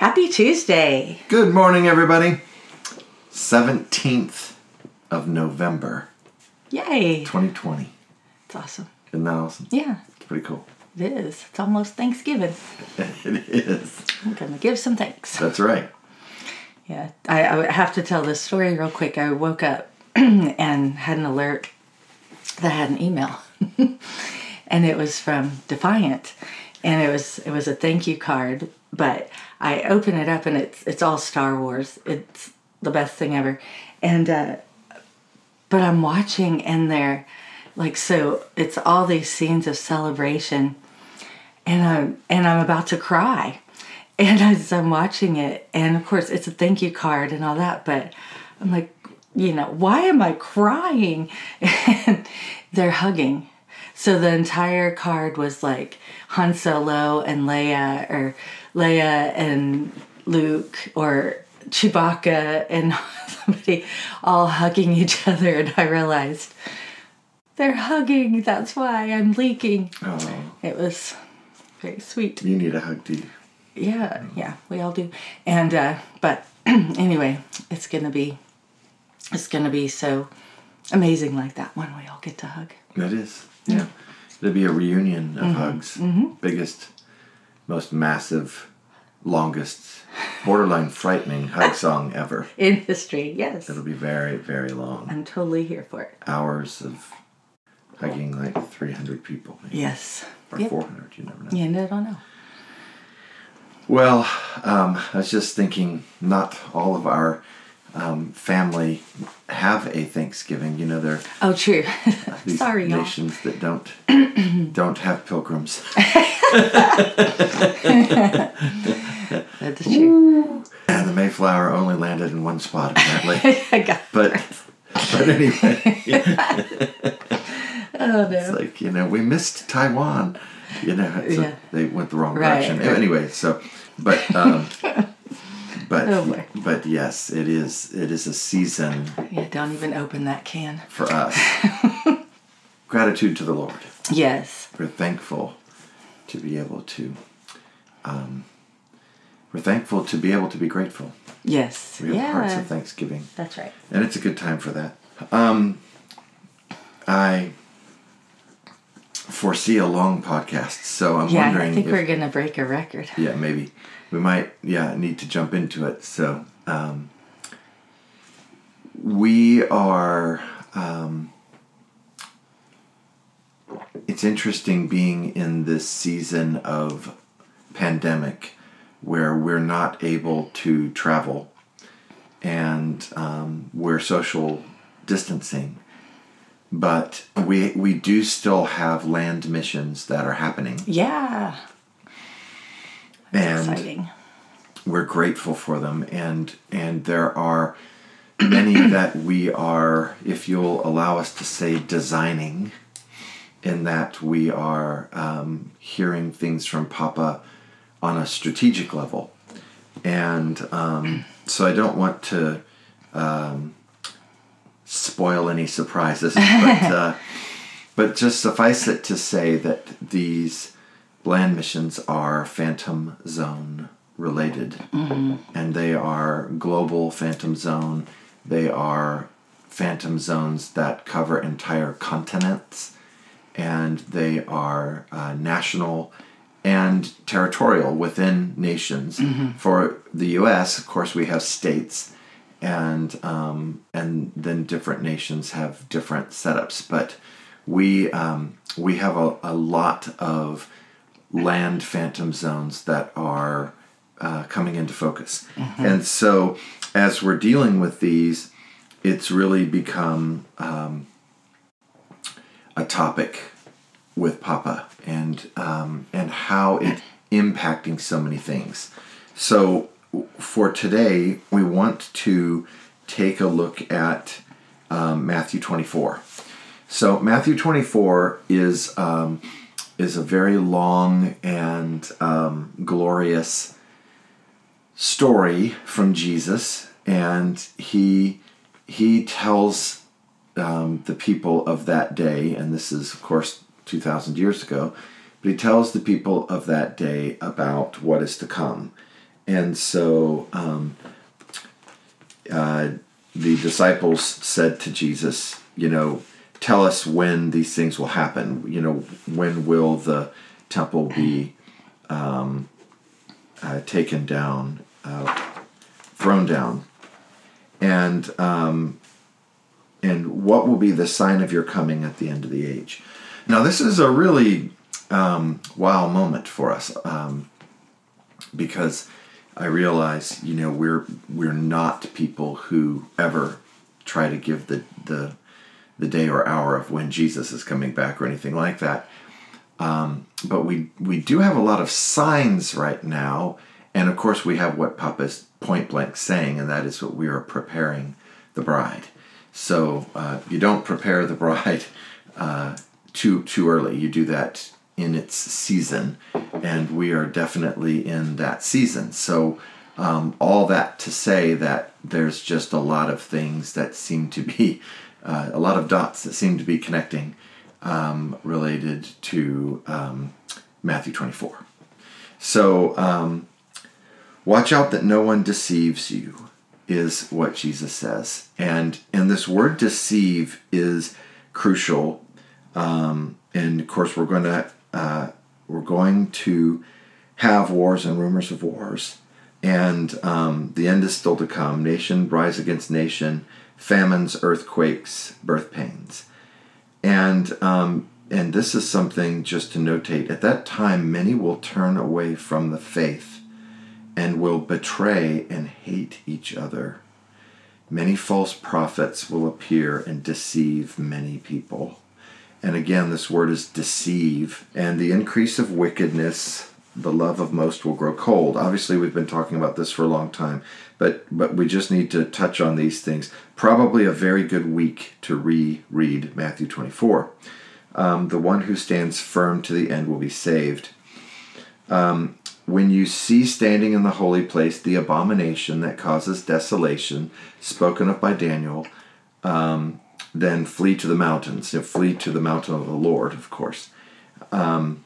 Happy Tuesday. Good morning, everybody. 17th of November, Yay. 2020. It's awesome. Isn't that awesome? Yeah, It's pretty cool. it is. It's almost Thanksgiving. It is. I'm going to give some thanks. That's right. Yeah, I, I have to tell this story real quick. I woke up and had an alert that had an email, and it was from Defiant, and it was it was a thank you card. But I open it up and it's it's all Star Wars. It's the best thing ever, and uh, but I'm watching and they're like so it's all these scenes of celebration, and I'm and I'm about to cry. And as I'm watching it, and of course it's a thank you card and all that, but I'm like, you know, why am I crying? And they're hugging. So the entire card was like Han Solo and Leia, or Leia and Luke, or Chewbacca and somebody all hugging each other. And I realized they're hugging. That's why I'm leaking. Oh, It was very sweet you need a hug, do you? yeah yeah we all do and uh but anyway it's gonna be it's gonna be so amazing like that when we all get to hug That is. Yeah. It'll be a reunion of hugs. Biggest, most massive, longest, borderline frightening hug song ever. in history yes It'll be very, very long. i'm totally here for it Hours of hugging like 300 people, maybe. yes Or Yep. 400, you never know. i don't know Well, um, I was just thinking, not all of our um, family have a Thanksgiving. You know, there oh true these sorry y'all nations that don't don't have pilgrims. that's true and the Mayflower only landed in one spot apparently. i got but but anyway, oh it's like you know we missed Taiwan. You know, Yeah. they went the wrong Right, direction. Anyway, so but. Um, But Oh, but yes, it is it is a season yeah don't even open that can for us. Gratitude to the Lord. yes We're thankful to be able to. Um, we're thankful to be able to be grateful. yes We have hearts of thanksgiving, that's right and it's a good time for that. Um, I foresee a long podcast, so I'm yeah wondering i think if we're gonna break a record yeah maybe we might yeah need to jump into it. So um, we are um, it's interesting being in this season of pandemic where we're not able to travel and um, we're social distancing. But we we do still have land missions that are happening. Yeah and exciting. we're grateful for them. And and there are many that we are if you'll allow us to say designing in that we are um, hearing things from papa on a strategic level. And um, so i don't want to um, spoil any surprises but uh, but just suffice it to say that these land missions are phantom zone related. And they are global phantom zone. They are phantom zones that cover entire continents. And they are uh, national and territorial within nations. For the us of course we have states and um, and then different nations have different setups. But we um, we have a, a lot of land phantom zones that are uh, coming into focus. And so, as we're dealing with these, it's really become um, a topic with Papa and um, and how it impacting so many things. So, for today, we want to take a look at um, Matthew 24. So Matthew 24 is um, is a very long and um, glorious story from Jesus, and he he tells um, the people of that day, and this is of course two thousand years ago, but he tells the people of that day about what is to come, and so um, uh, the disciples said to Jesus, you know, tell us when these things will happen. You know, when will the temple be um, uh, taken down, uh, thrown down, and um, and what will be the sign of your coming at the end of the age? Now, this is a really um, wow moment for us um, because I realize, you know, we're we're not people who ever try to give the the the day or hour of when Jesus is coming back or anything like that. Um, but we we do have a lot of signs right now, and of course we have what Papa's point blank saying, and that is what we are preparing the bride. So uh, you don't prepare the bride uh, too too early. You do that in its season, and we are definitely in that season. So, um, all that to say that there's just a lot of things that seem to be, uh, a lot of dots that seem to be connecting um, related to um, Matthew 24. So, um, watch out that no one deceives you, is what Jesus says. And, and this word deceive is crucial. Um, and of course, we're going to uh, we're going to have wars and rumors of wars, and um, the end is still to come. Nation rise against nation, famines, earthquakes, birth pains, and um, and this is something just to notate. At that time, many will turn away from the faith, and will betray and hate each other. Many false prophets will appear and deceive many people. And again, this word is deceive. And the increase of wickedness, the love of most will grow cold. Obviously, we've been talking about this for a long time, but but we just need to touch on these things. Probably a very good week to reread Matthew 24. Um, the one who stands firm to the end will be saved. Um, when you see standing in the holy place the abomination that causes desolation, spoken of by Daniel, um, then flee to the mountains. You know, flee to the mountain of the Lord, of course. Um,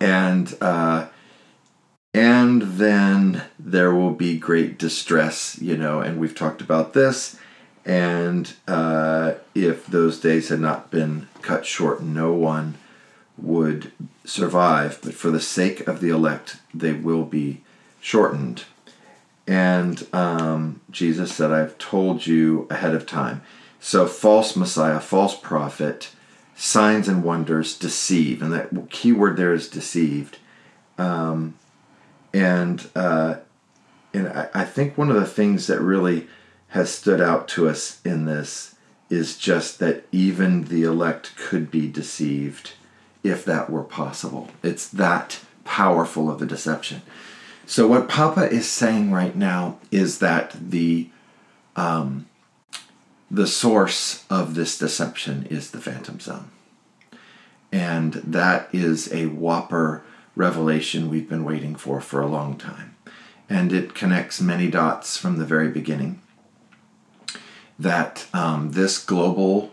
and uh, and then there will be great distress, you know. And we've talked about this. And uh, if those days had not been cut short, no one would survive. But for the sake of the elect, they will be shortened. And um, Jesus said, I've told you ahead of time. So, false Messiah, false prophet, signs and wonders deceive. And that key word there is deceived. Um, and uh, and I, I think one of the things that really has stood out to us in this is just that even the elect could be deceived if that were possible. It's that powerful of a deception. So, what Papa is saying right now is that the um, the source of this deception is the phantom zone. And that is a whopper revelation we've been waiting for for a long time. And it connects many dots from the very beginning. That um, this global,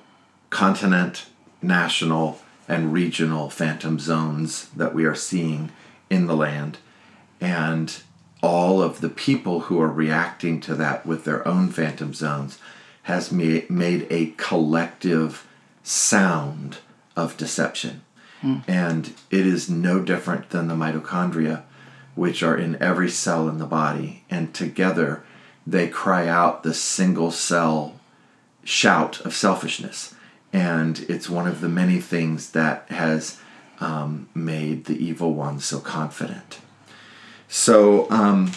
continent, national, and regional phantom zones that we are seeing in the land, and all of the people who are reacting to that with their own phantom zones has made a collective sound of deception. Mm. And it is no different than the mitochondria, which are in every cell in the body. And together they cry out the single cell shout of selfishness. And it's one of the many things that has um, made the evil one so confident. So um,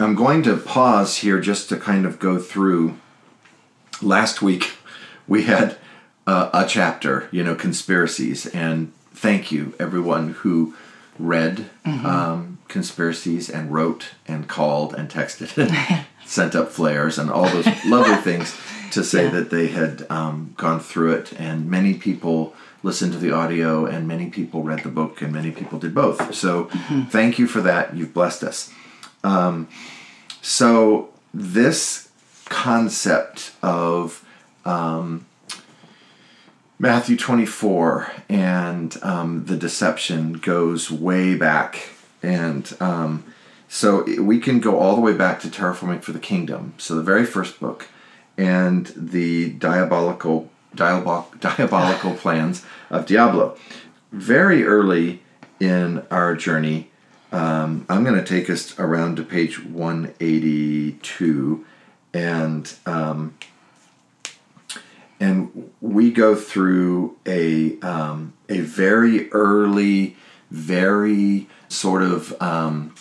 I'm going to pause here just to kind of go through last week we had uh, a chapter, you know, conspiracies, and thank you everyone who read mm-hmm. um, conspiracies and wrote and called and texted and sent up flares and all those lovely things to say yeah. that they had um, gone through it, and many people listened to the audio, and many people read the book, and many people did both. So, mm-hmm. thank you for that. You've blessed us. Um, so this concept of um, Matthew 24 and um, the deception goes way back. And um, so we can go all the way back to Terraforming for the Kingdom. So the very first book, and the diabolical diabol- diabolical plans of Diablo. Very early in our journey, um, I'm going to take us around to page 182, and um, and we go through a um, a very early, very sort of um,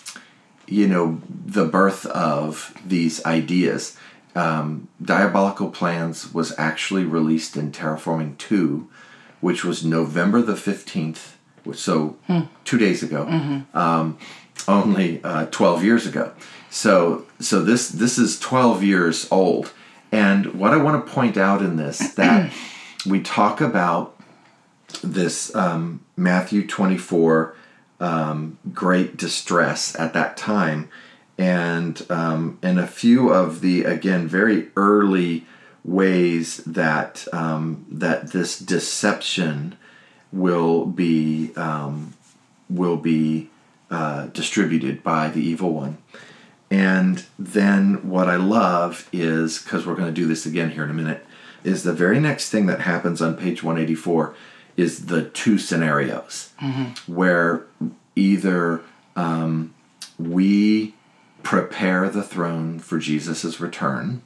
you know the birth of these ideas. Um, Diabolical Plans was actually released in Terraforming 2, which was November the 15th, so hmm. two days ago, mm-hmm. um, only uh, 12 years ago. So, so this, this is 12 years old. And what I want to point out in this that we talk about this um, Matthew 24 um, great distress at that time and um, and a few of the again very early ways that um, that this deception will be um, will be uh, distributed by the evil one. And then what I love is because we're going to do this again here in a minute is the very next thing that happens on page 184 is the two scenarios mm-hmm. where either um, we prepare the throne for Jesus' return,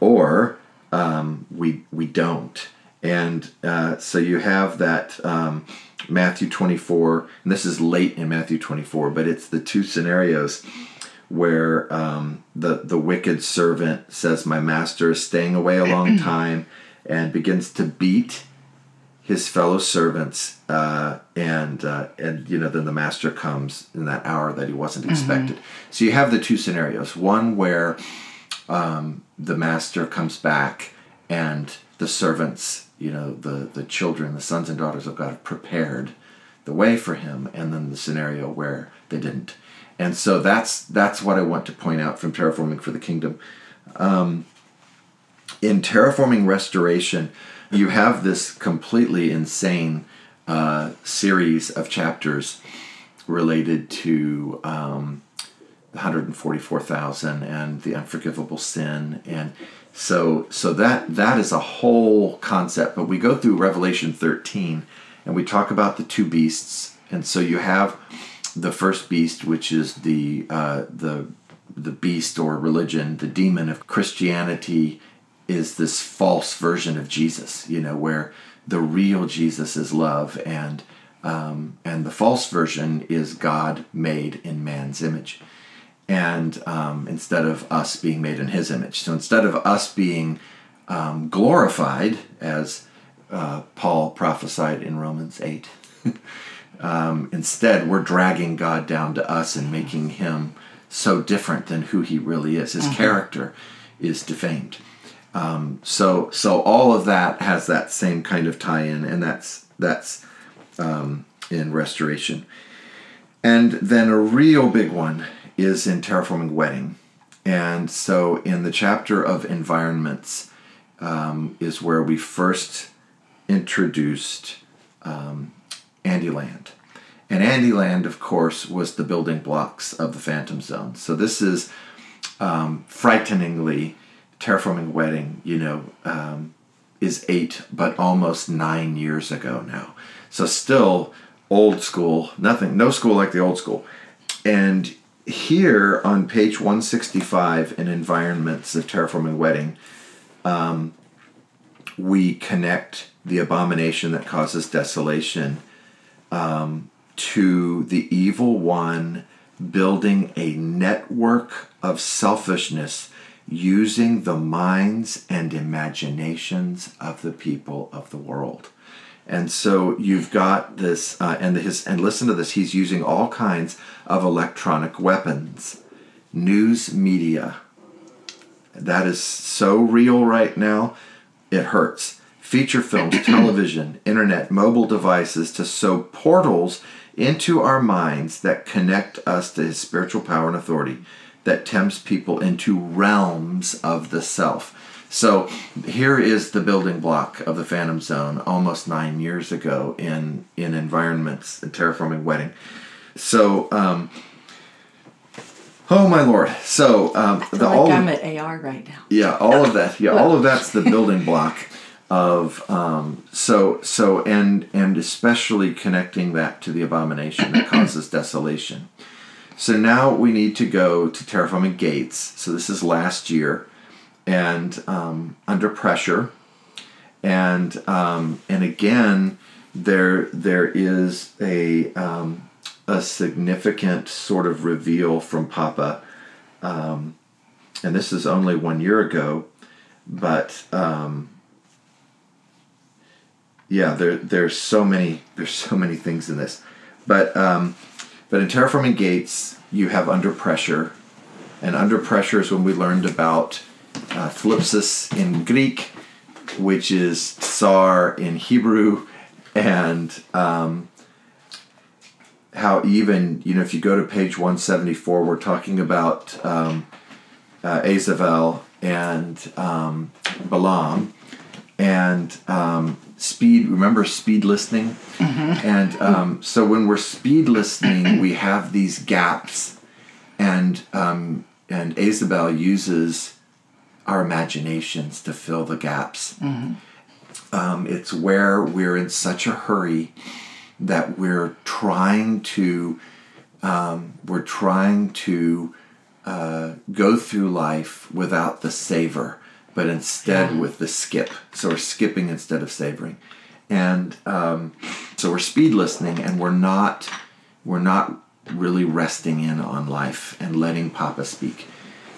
or um, we we don't. And uh, so you have that um, Matthew 24, and this is late in Matthew 24, but it's the two scenarios where um, the the wicked servant says, "My master is staying away a long time," and begins to beat his fellow servants, uh, and uh, and you know then the master comes in that hour that he wasn't mm-hmm. expected. Mm-hmm. So you have the two scenarios: one where um, the master comes back and the servants, you know, the the children, the sons and daughters of God, have prepared the way for him, and then the scenario where they didn't. And so that's that's what I want to point out from terraforming for the kingdom. Um, in terraforming restoration you have this completely insane uh, series of chapters related to um, 144,000 and the unforgivable sin and so so that that is a whole concept but we go through revelation 13 and we talk about the two beasts and so you have the first beast which is the uh, the the beast or religion the demon of christianity is this false version of Jesus, you know, where the real Jesus is love and um, and the false version is God made in man's image, and um, instead of us being made in His image. So instead of us being um, glorified, as uh, Paul prophesied in Romans eight, um, instead we're dragging God down to us and making Him so different than who He really is. His mm-hmm. character is defamed. Um, so so all of that has that same kind of tie-in, and that's that's um, in restoration. And then a real big one is in terraforming wedding. And so in the chapter of environments um, is where we first introduced um, Andyland. And Andyland, of course, was the building blocks of the Phantom Zone. So this is um, frighteningly terraforming wedding, you know, um, is eight, but almost nine years ago now. So still old school, nothing, no school like the old school. And here on page 165 in environments of terraforming wedding, um, we connect the abomination that causes desolation um, to the evil one building a network of selfishness using the minds and imaginations of the people of the world. And so you've got this, uh, and his, and listen to this. He's using all kinds of electronic weapons, news media. That is so real right now. It hurts. Feature films, television, internet, mobile devices to sow portals into our minds that connect us to His spiritual power and authority that tempts people into realms of the self. So here is the building block of the Phantom Zone almost nine years ago in in environments and terraforming wedding. So um, Oh my lord! So um, the like all I'm at AR right now. yeah, all of that. Yeah, all of that's the building block of um, so so and and especially connecting that to the abomination that causes desolation. So now we need to go to terraforming gates. So this is last year, and um, under pressure, and um, and again there there is a um, a significant sort of reveal from Papa, um, and this is only one year ago, but um, yeah, there there's so many there's so many things in this, but um, but in terraforming gates you have under pressure, and under pressure is when we learned about uh, thlipsis in Greek, which is tsar in Hebrew, and um, how even you know if you go to page 174 we're talking about um, uh, and um, Balaam and um, speed remember speed listening? And um, so when we're speed listening we have these gaps and um, and Jezebel uses our imaginations to fill the gaps. Um, it's where we're in such a hurry that we're trying to um, we're trying to uh, go through life without the savor, but instead with the skip. So we're skipping instead of savoring, and um, so we're speed listening, and we're not we're not really resting in on life and letting Papa speak.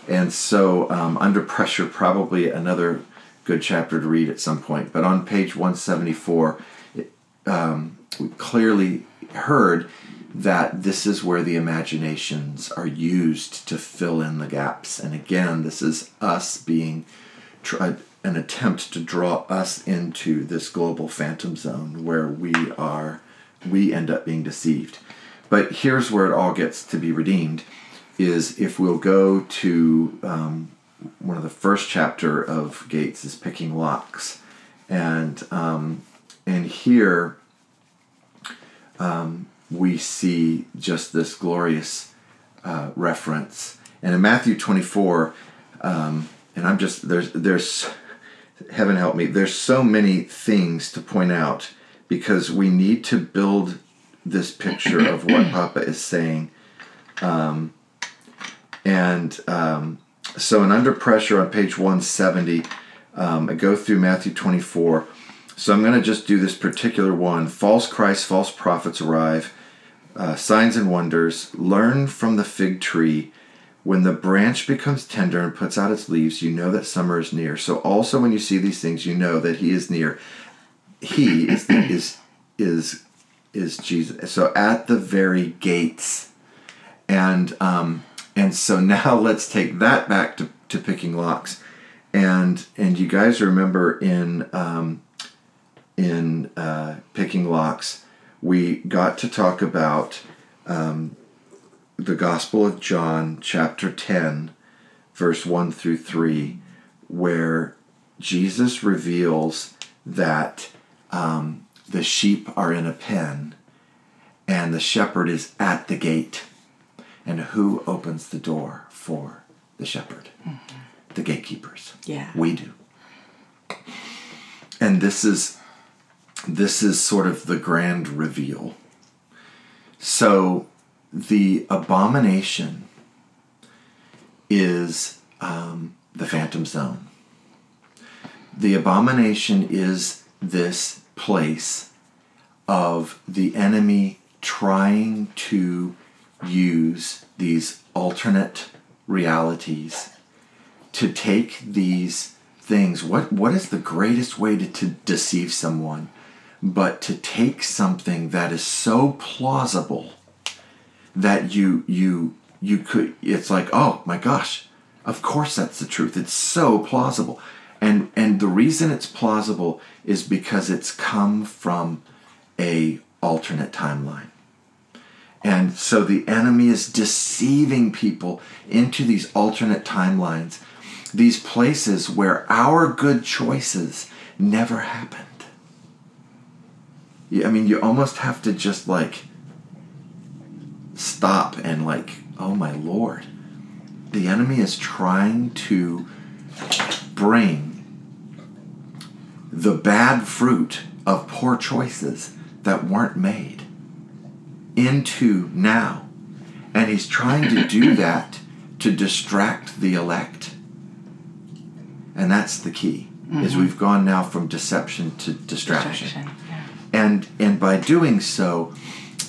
And so, um, under pressure, probably another good chapter to read at some point. But on page 174, it, um, we clearly heard that this is where the imaginations are used to fill in the gaps. And again, this is us being an attempt to draw us into this global phantom zone where we are we end up being deceived. But here's where it all gets to be redeemed is if we'll go to um, one of the first chapter of Gates is picking locks, and um, and here um, we see just this glorious uh, reference. And in Matthew 24, um, and I'm just there's there's heaven help me. There's so many things to point out because we need to build this picture of what Papa is saying. Um, and um, so, in Under Pressure on page 170, um, I go through Matthew 24. So, I'm going to just do this particular one. False Christ, false prophets arrive, uh, signs and wonders. Learn from the fig tree. When the branch becomes tender and puts out its leaves, you know that summer is near. So, also when you see these things, you know that He is near. He is is is is Jesus. So, at the very gates, and um, and so now let's take that back to, to picking locks and and you guys remember in um, in uh, picking locks we got to talk about um, the gospel of john chapter 10 verse 1 through 3 where jesus reveals that um, the sheep are in a pen and the shepherd is at the gate and who opens the door for the shepherd? Mm-hmm. The gatekeepers. Yeah. We do. And this is this is sort of the grand reveal. So the abomination is um, the phantom zone. The abomination is this place of the enemy trying to use these alternate realities to take these things what what is the greatest way to, to deceive someone but to take something that is so plausible that you you you could it's like oh my gosh of course that's the truth. It's so plausible. And and the reason it's plausible is because it's come from a alternate timeline. And so the enemy is deceiving people into these alternate timelines, these places where our good choices never happened. I mean, you almost have to just like stop and like, oh my lord. the enemy is trying to bring the bad fruit of poor choices that weren't made into now. And he's trying to do that to distract the elect. And that's the key. Is mm-hmm. we've gone now from deception to distraction. Distraction. Yeah. And and by doing so,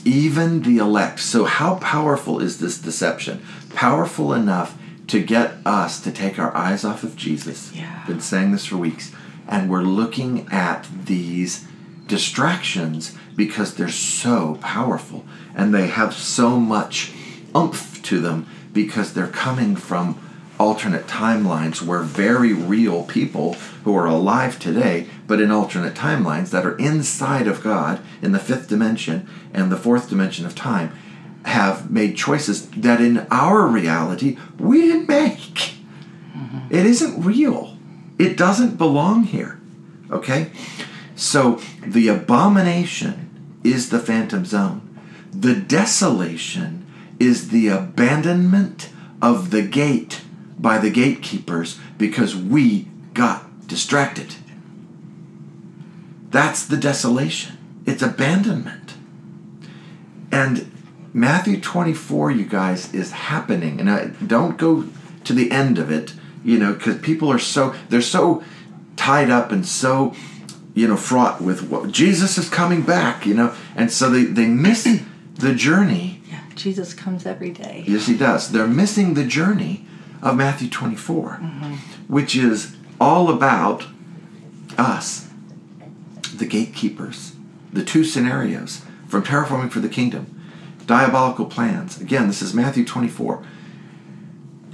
even the elect. So how powerful is this deception? Powerful enough to get us to take our eyes off of Jesus. Yeah. Been saying this for weeks. And we're looking at these distractions because they're so powerful and they have so much oomph to them because they're coming from alternate timelines where very real people who are alive today, but in alternate timelines that are inside of God in the fifth dimension and the fourth dimension of time, have made choices that in our reality we didn't make. It isn't real. It doesn't belong here. Okay? So the abomination is the phantom zone. The desolation is the abandonment of the gate by the gatekeepers because we got distracted. That's the desolation. It's abandonment. And Matthew 24, you guys, is happening. And I don't go to the end of it, you know, because people are so, they're so tied up and so, you know, fraught with what Jesus is coming back, you know, and so they, they miss the journey. Yeah. Jesus comes every day. Yes, he does. They're missing the journey of Matthew 24, which is all about us, the gatekeepers, the two scenarios from terraforming for the kingdom, diabolical plans. Again, this is Matthew 24.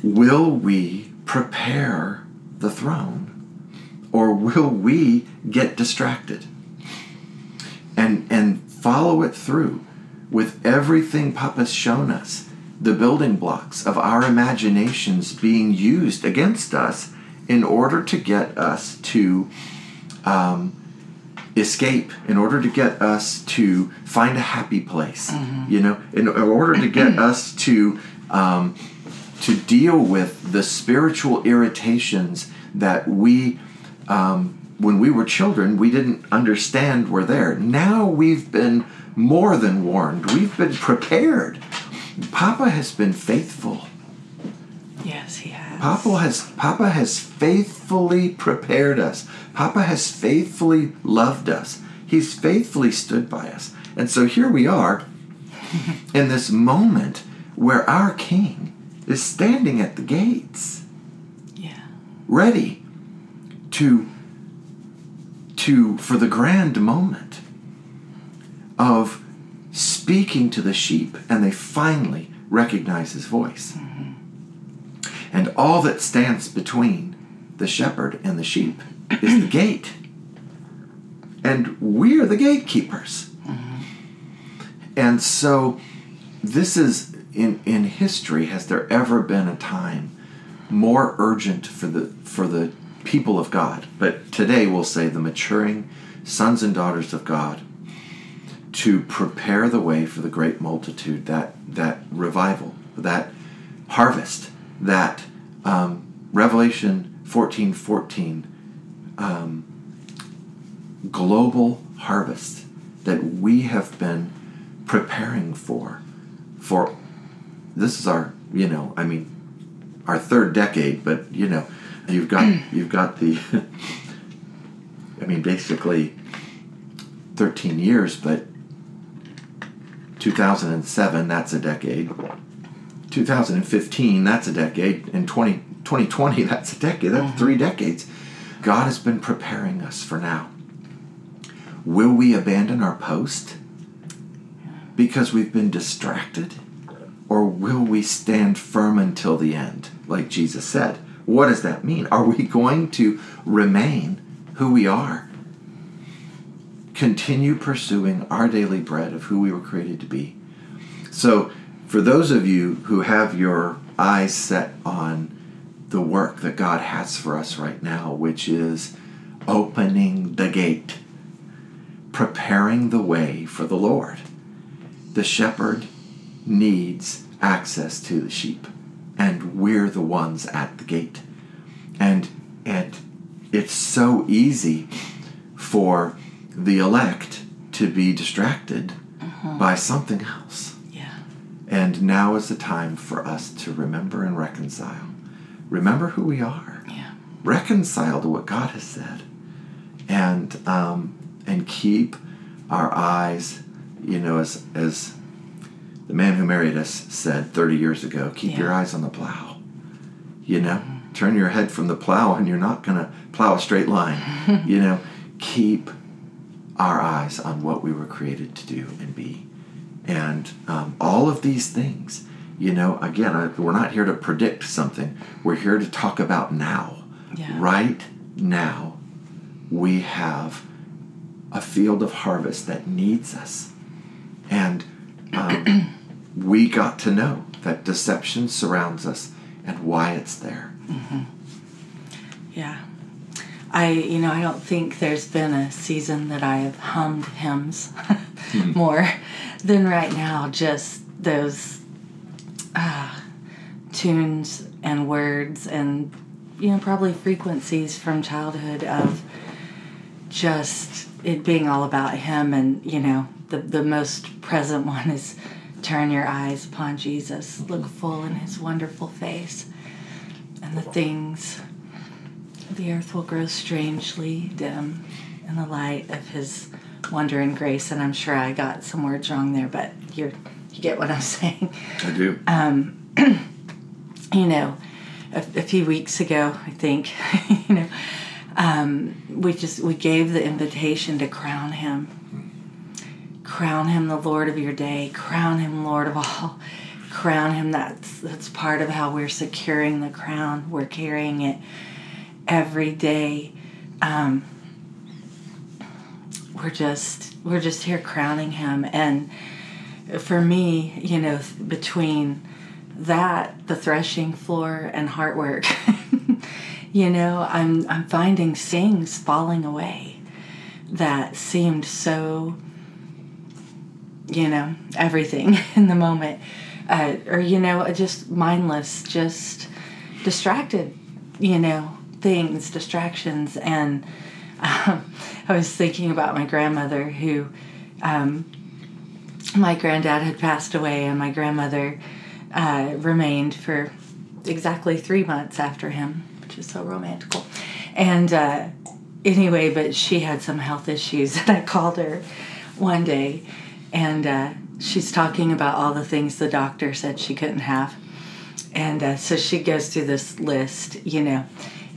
Will we prepare the throne or will we get distracted? And and follow it through with everything Papa's shown us, the building blocks of our imaginations being used against us in order to get us to um, escape, in order to get us to find a happy place, you know, in, in order to get us to um, to deal with the spiritual irritations that we um, when we were children we didn't understand were there. Now we've been more than warned. We've been prepared papa has been faithful. Yes, he has. papa has papa has faithfully prepared us. Papa has faithfully loved us. He's faithfully stood by us. And so here we are in this moment where our king is standing at the gates. Yeah. ready to to for the grand moment of speaking to the sheep and they finally recognize his voice. Mm-hmm. And all that stands between the shepherd and the sheep is the gate. And we're the gatekeepers. Mm-hmm. And so this is in in history has there ever been a time more urgent for the for the people of God, but today we'll say the maturing sons and daughters of God to prepare the way for the great multitude, that that revival, that harvest, that um, Revelation fourteen fourteen um, global harvest that we have been preparing for for this is our you know I mean our third decade, but you know, you've got you've got the I mean basically 13 years, but 2007 that's a decade. 2015 that's a decade and 20 2020 that's a decade. That's mm-hmm. 3 decades. God has been preparing us for now. Will we abandon our post because we've been distracted? Or will we stand firm until the end, like Jesus said? What does that mean? Are we going to remain who we are? Continue pursuing our daily bread of who we were created to be. So, for those of you who have your eyes set on the work that God has for us right now, which is opening the gate, preparing the way for the Lord, the shepherd needs access to the sheep. and we're the ones at the gate. And and it's so easy for the elect to be distracted by something else. Yeah. And now is the time for us to remember and reconcile. Remember who we are. Yeah. Reconcile to what God has said, and um, and keep our eyes, you know, as as the man who married us said 30 years ago, keep your eyes on the plow. You know, turn your head from the plow, and you're not gonna plow a straight line. you know, keep our eyes on what we were created to do and be. And um, all of these things, you know, again, I, we're not here to predict something. We're here to talk about now. Yeah. Right now, we have a field of harvest that needs us. And um, we got to know that deception surrounds us and why it's there. Yeah. I, you know, I don't think there's been a season that I have hummed hymns more than right now. Just those uh, tunes and words and, you know, probably frequencies from childhood of just it being all about Him. And, you know, the, the most present one is turn your eyes upon Jesus, look full in His wonderful face, and the things the earth will grow strangely dim in the light of his wonder and grace. And I'm sure I got some words wrong there, but you're, you get what I'm saying. I do. You know, a, a few weeks ago, I think, you know, um, we just we gave the invitation to crown him, crown him the Lord of your day, crown him Lord of all, crown him. That's that's part of how we're securing the crown. We're carrying it every day. Um, we're just we're just here crowning him, and for me, you know, between that, the threshing floor, and heart work, you know, I'm I'm finding things falling away that seemed so, you know, everything in the moment, uh, or you know, just mindless, just distracted, you know, things, distractions, and um, I was thinking about my grandmother who. Um, my granddad had passed away, and my grandmother uh, remained for exactly three months after him, which is so romantical. And uh, anyway, but she had some health issues, and I called her one day, and uh, she's talking about all the things the doctor said she couldn't have. And uh, so she goes through this list, you know,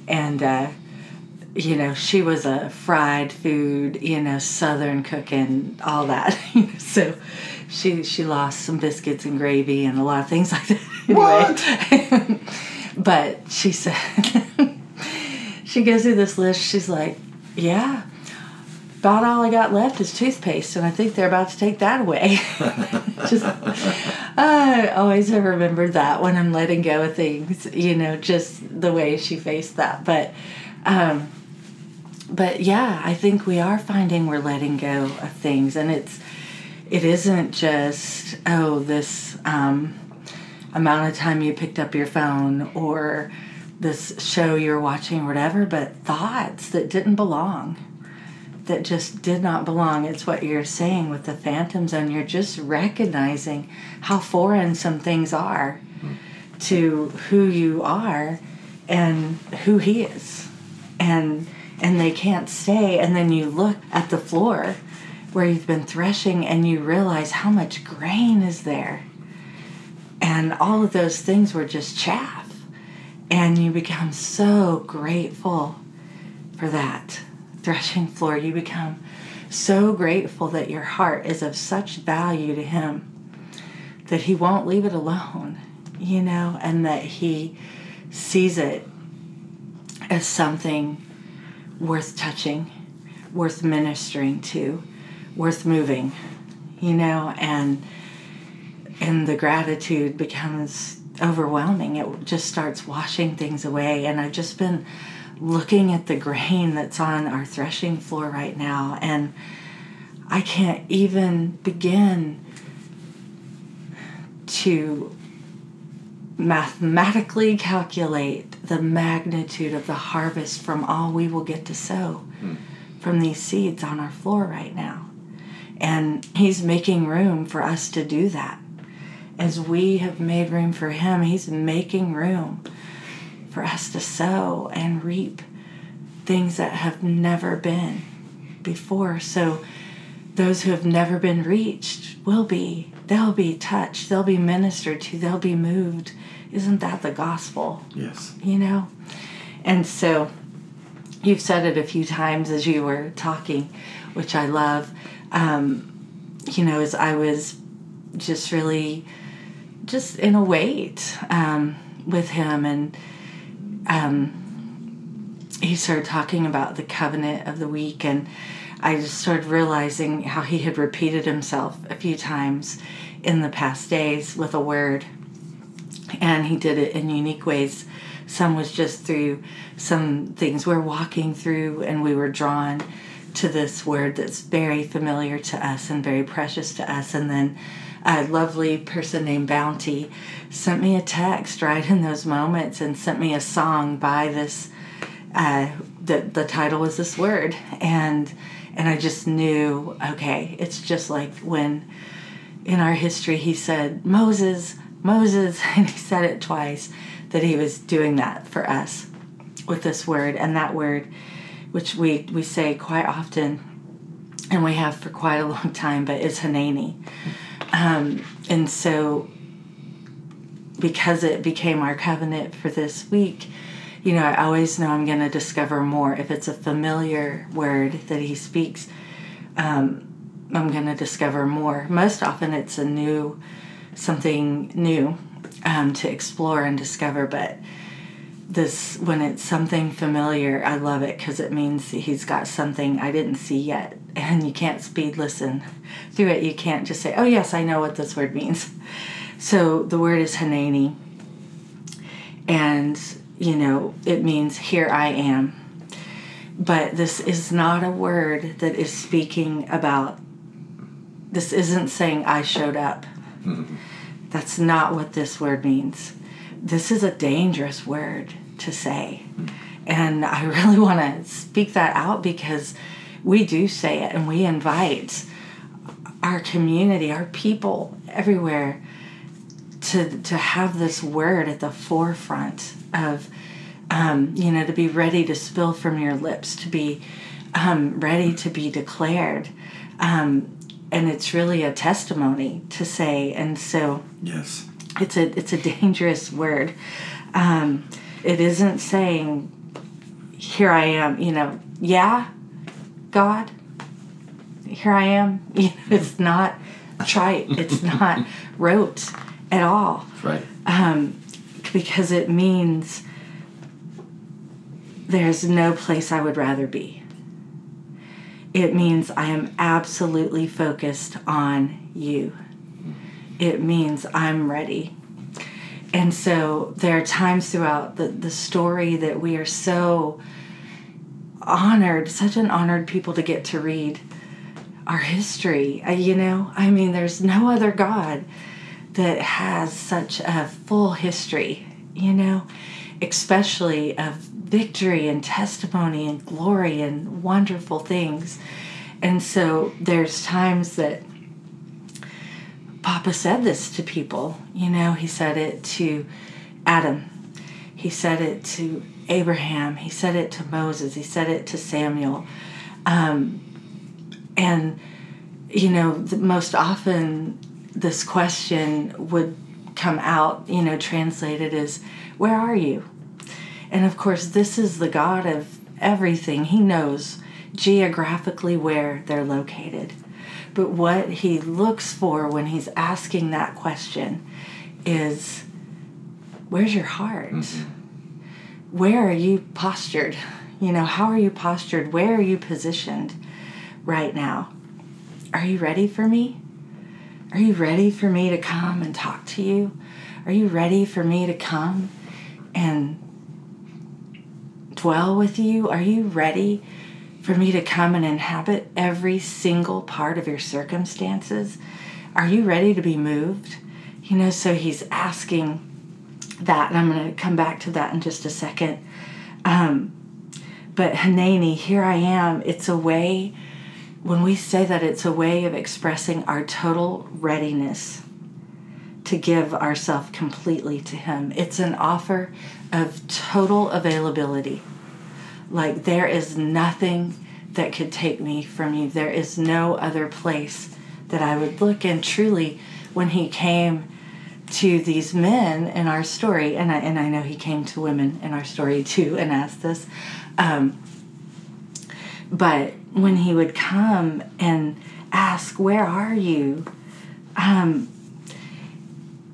and uh, you know, she was a fried food, you know, southern cooking, all that. So she she lost some biscuits and gravy and a lot of things like that. Anyway. but she said she goes through this list, she's like, Yeah, about all I got left is toothpaste, and I think they're about to take that away. Just I always have remembered that when I'm letting go of things, you know, just the way she faced that. But um but yeah, I think we are finding we're letting go of things, and it's it isn't just oh this um, amount of time you picked up your phone or this show you're watching or whatever, but thoughts that didn't belong, that just did not belong. It's what you're saying with the phantom zone. You're just recognizing how foreign some things are to who you are and who he is, and and they can't stay. And then you look at the floor where you've been threshing and you realize how much grain is there. And all of those things were just chaff. And you become so grateful for that threshing floor. You become so grateful that your heart is of such value to Him that He won't leave it alone, you know, and that He sees it as something worth touching, worth ministering to, worth moving, you know, and and the gratitude becomes overwhelming. It just starts washing things away. And I've just been looking at the grain that's on our threshing floor right now, and I can't even begin to mathematically calculate the magnitude of the harvest from all we will get to sow hmm. from these seeds on our floor right now. And He's making room for us to do that. As we have made room for Him, He's making room for us to sow and reap things that have never been before. So, those who have never been reached will be. They'll be touched. They'll be ministered to. They'll be moved. Isn't that the gospel? Yes. You know? And so you've said it a few times as you were talking, which I love. Um, you know, as I was just really just in a wait um, with him and um, he started talking about the covenant of the week and I just started realizing how he had repeated himself a few times in the past days with a word. And he did it in unique ways. Some was just through some things we're walking through, and we were drawn to this word that's very familiar to us and very precious to us. And then a lovely person named Bounty sent me a text right in those moments and sent me a song by this. Uh, the the title was this word, and and I just knew, okay, it's just like when in our history he said, Moses, Moses, and he said it twice, that he was doing that for us with this word. And that word, which we, we say quite often, and we have for quite a long time, but is Hanani. Um, and so, because it became our covenant for this week, you know, I always know I'm going to discover more. If it's a familiar word that he speaks, um, I'm going to discover more. Most often it's a new, something new um, to explore and discover, but this, when it's something familiar, I love it because it means he's got something I didn't see yet. And you can't speed listen through it. You can't just say, oh, yes, I know what this word means. So the word is Hanani. And you know, it means here I am. But this is not a word that is speaking about, this isn't saying I showed up. That's not what this word means. This is a dangerous word to say. And I really want to speak that out because we do say it and we invite our community, our people everywhere to to have this word at the forefront of um, you know to be ready to spill from your lips to be um, ready to be declared um, and it's really a testimony to say and so Yes. It's a it's a dangerous word um, it isn't saying here i am you know yeah god here i am you know, it's not trite it's not rote at all Right. um, because it means there's no place I would rather be. It means I am absolutely focused on you. It means I'm ready. And so there are times throughout the, the story that we are so honored, such an honored people to get to read our history. Uh, you know, I mean, there's no other God that has such a full history, you know, especially of victory and testimony and glory and wonderful things. And so there's times that Papa said this to people, you know, he said it to Adam, he said it to Abraham, he said it to Moses, he said it to Samuel. Um, and, you know, the, most often this question would come out, you know, translated as, Where are you? And of course, this is the God of everything. He knows geographically where they're located. But what he looks for when he's asking that question is, Where's your heart? Mm-hmm. Where are you postured? You know, how are you postured? Where are you positioned right now? Are you ready for me? Are you ready for me to come and talk to you? Are you ready for me to come and dwell with you? Are you ready for me to come and inhabit every single part of your circumstances? Are you ready to be moved? You know, so he's asking that, and I'm going to come back to that in just a second. Um, but Hanani, here I am. It's a way, when we say that, it's a way of expressing our total readiness to give ourselves completely to Him. It's an offer of total availability. Like there is nothing that could take me from you. There is no other place that I would look. And truly, when He came to these men in our story, and I, and I know He came to women in our story too and asked this. Um, but when He would come and ask, Where are you? Um,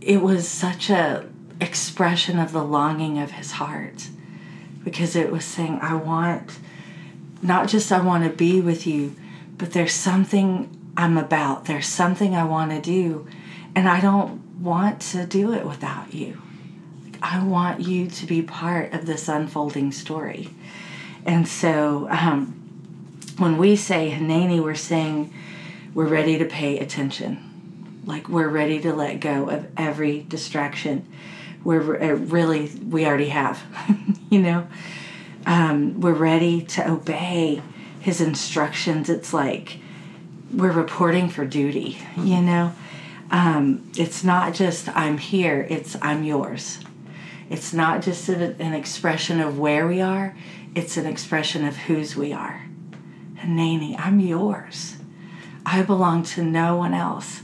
it was such a expression of the longing of his heart because it was saying i want not just i want to be with you but there's something i'm about. There's something i want to do and i don't want to do it without you. I want you to be part of this unfolding story. And so um, when we say hanani we're saying we're ready to pay attention. Like we're ready to let go of every distraction we're uh, really we already have you know? Um, we're ready to obey his instructions. It's like we're reporting for duty you know? Um, it's not just i'm here it's i'm yours. It's not just an expression of where we are it's an expression of whose we are. Hanani, i'm yours. I belong to no one else.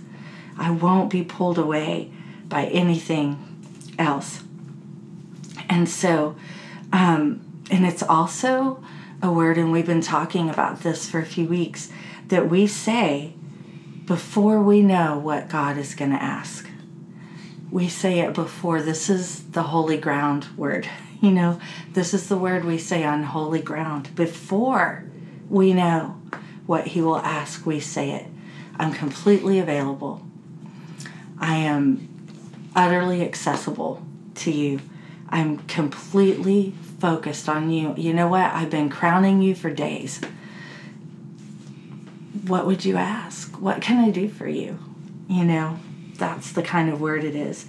I won't be pulled away by anything else. And so, um, and it's also a word, and we've been talking about this for a few weeks, that we say before we know what God is going to ask. We say it before. This is the holy ground word. You know, this is the word we say on holy ground. Before we know what He will ask, we say it. I'm completely available. I am utterly accessible to you. I'm completely focused on you. You know what? I've been crowning you for days. What would you ask? What can I do for you? You know, that's the kind of word it is.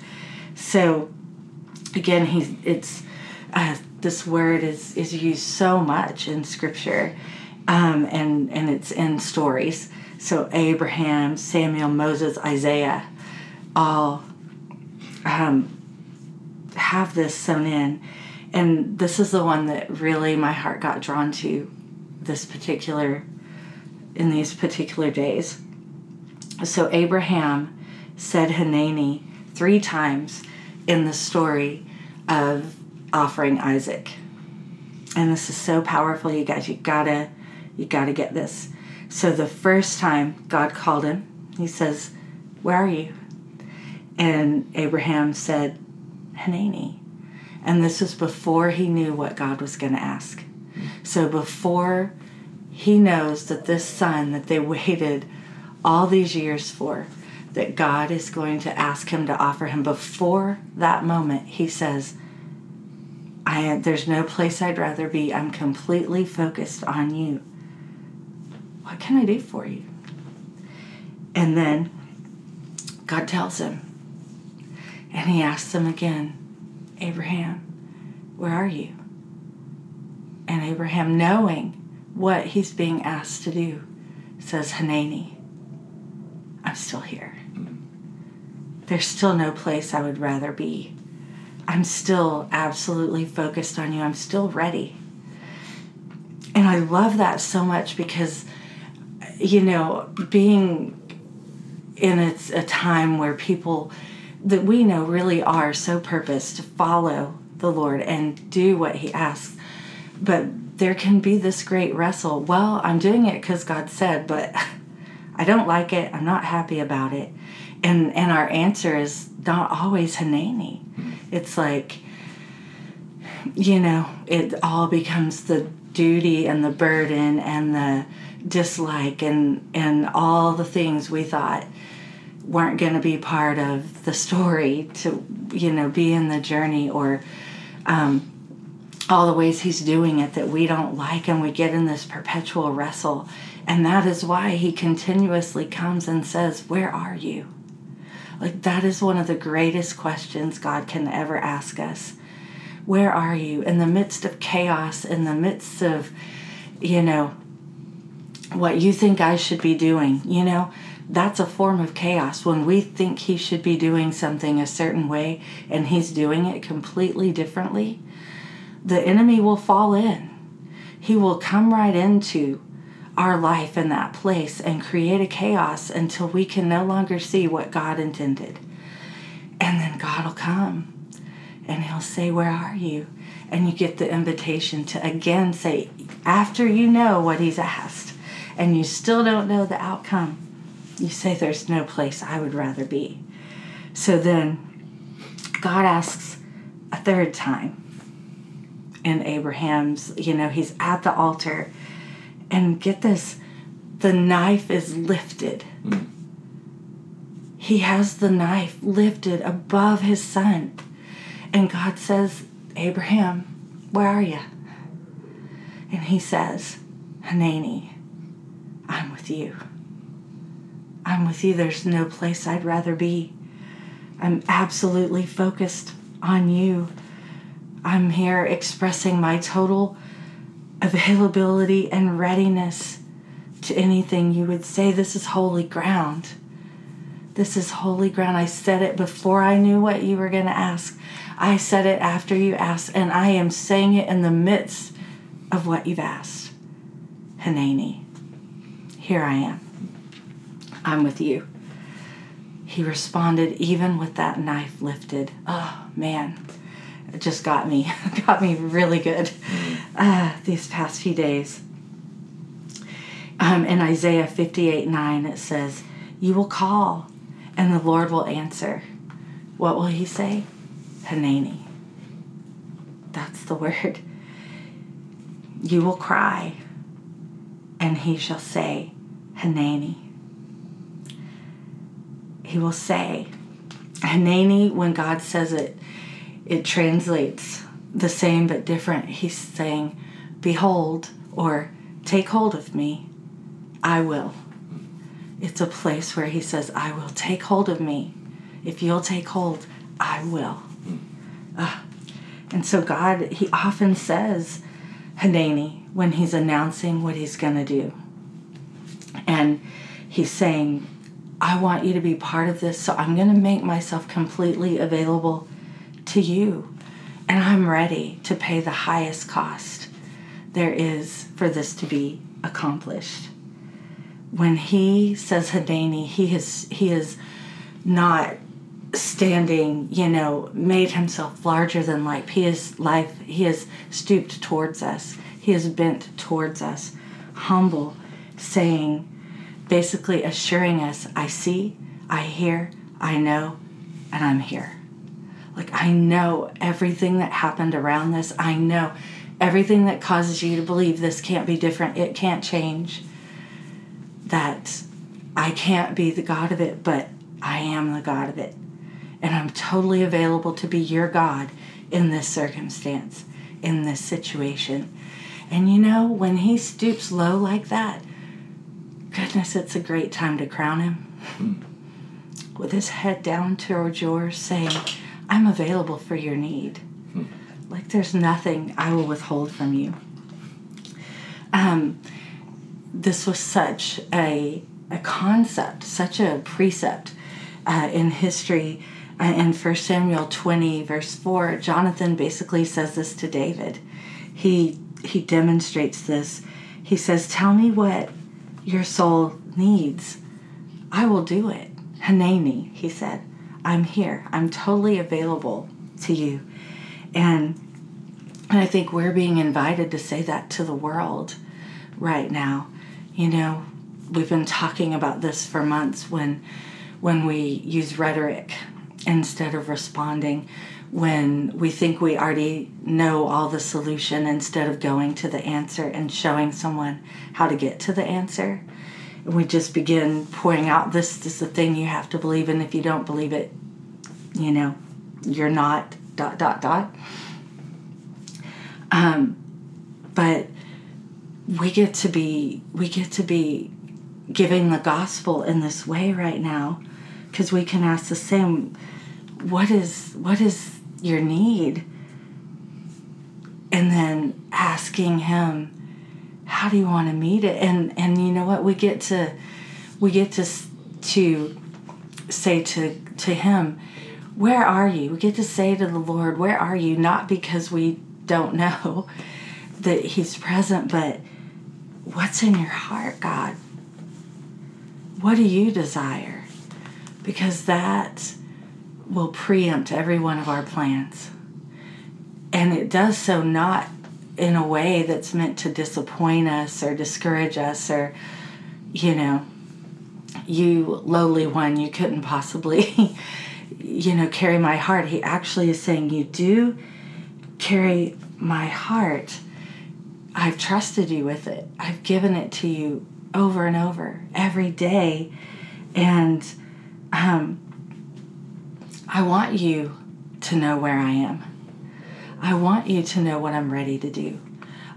So, again, he's it's uh, this word is is used so much in Scripture, um, and and it's in stories. So Abraham, Samuel, Moses, Isaiah all um, have this sewn in. And this is the one that really my heart got drawn to this particular, in these particular days. So Abraham said Hanani three times in the story of offering Isaac. And this is so powerful, you guys. You gotta, you gotta get this. So the first time God called him, he says, Where are you? And Abraham said, Hanani. And this was before he knew what God was going to ask. So before he knows that this son that they waited all these years for, that God is going to ask him to offer him, before that moment, he says, I, there's no place I'd rather be. I'm completely focused on you. What can I do for you? And then God tells him, and he asks him again, Abraham, where are you? And Abraham, knowing what he's being asked to do, says, Hanani, I'm still here. There's still no place I would rather be. I'm still absolutely focused on you. I'm still ready. And I love that so much because, you know, being in a, a time where people that we know really are so purposed to follow the Lord and do what He asks. But there can be this great wrestle. Well, I'm doing it because God said, but I don't like it. I'm not happy about it. And and our answer is not always Hanani. It's like, you know, it all becomes the duty and the burden and the dislike and and all the things we thought weren't going to be part of the story to you know be in the journey or um, all the ways he's doing it that we don't like and we get in this perpetual wrestle and that is why he continuously comes and says where are you Like, that is one of the greatest questions God can ever ask us. Where are you in the midst of chaos, in the midst of, you know, what you think I should be doing? You know, that's a form of chaos when we think He should be doing something a certain way and He's doing it completely differently. The enemy will fall in, he will come right into our life in that place and create a chaos until we can no longer see what God intended. And then God will come and He'll say, Where are you? And you get the invitation to again say, after you know what He's asked and you still don't know the outcome, you say, There's no place I would rather be. So then God asks a third time And Abraham's, you know, he's at the altar and get this the knife is lifted. Mm. He has the knife lifted above his son. And God says, Abraham, where are you? And he says, Hanani, I'm with you. I'm with you. There's no place I'd rather be. I'm absolutely focused on you. I'm here expressing my total availability and readiness to anything you would say. This is holy ground. This is holy ground. I said it before I knew what you were going to ask. I said it after you asked, and I am saying it in the midst of what you've asked. Hanani, here I am. I'm with you. He responded even with that knife lifted. Oh, man it just got me got me really good mm-hmm. uh, these past few days. Um, in Isaiah 58 9, it says, You will call, and the Lord will answer. What will he say? Hanani. That's the word. You will cry, and he shall say, Hanani. He will say, Hanani, when God says it, it translates the same but different. He's saying, Behold, or take hold of me, I will. It's a place where he says, I will take hold of me. If you'll take hold, I will. Uh, and so God, he often says, Hanani, when he's announcing what he's going to do. And he's saying, I want you to be part of this, so I'm going to make myself completely available to you. And I'm ready to pay the highest cost there is for this to be accomplished. When he says Hanani, he is he is not standing, you know, made himself larger than life. He is life, he is stooped towards us. He is bent towards us, humble, saying, basically assuring us, I see, I hear, I know, and I'm here. Like, I know everything that happened around this. I know everything that causes you to believe this can't be different, it can't change. That I can't be the God of it, but I am the God of it. And I'm totally available to be your God in this circumstance, in this situation. And you know, when he stoops low like that, goodness, it's a great time to crown him. Hmm. With his head down towards yours, saying, I'm available for your need. Hmm. Like there's nothing I will withhold from you. Um, this was such a, a concept, such a precept uh, in history. Uh, in 1 Samuel 20, verse 4, Jonathan basically says this to David. He, he demonstrates this. He says, Tell me what your soul needs. I will do it. Hanani, he said. I'm here. I'm totally available to you. And and I think we're being invited to say that to the world right now. You know, we've been talking about this for months when when we use rhetoric instead of responding, when we think we already know all the solution instead of going to the answer and showing someone how to get to the answer. And we just begin pouring out this is the thing you have to believe and if you don't believe it you know you're not dot dot dot. Um but we get to be we get to be giving the gospel in this way right now because we can ask the same what is what is your need. And then asking him how do you want to meet it? And and you know what? We get to we get to to say to to him where are you? We get to say to the lord where are you? Not because we don't know that he's present but what's in your heart god? What do you desire? Because that will preempt every one of our plans. And it does so not in a way that's meant to disappoint us or discourage us or you know you lowly one you couldn't possibly you know carry my heart. He actually is saying you do carry my heart. I've trusted you with it. I've given it to you over and over every day. And um, i want you to know where i am I want you to know what I'm ready to do.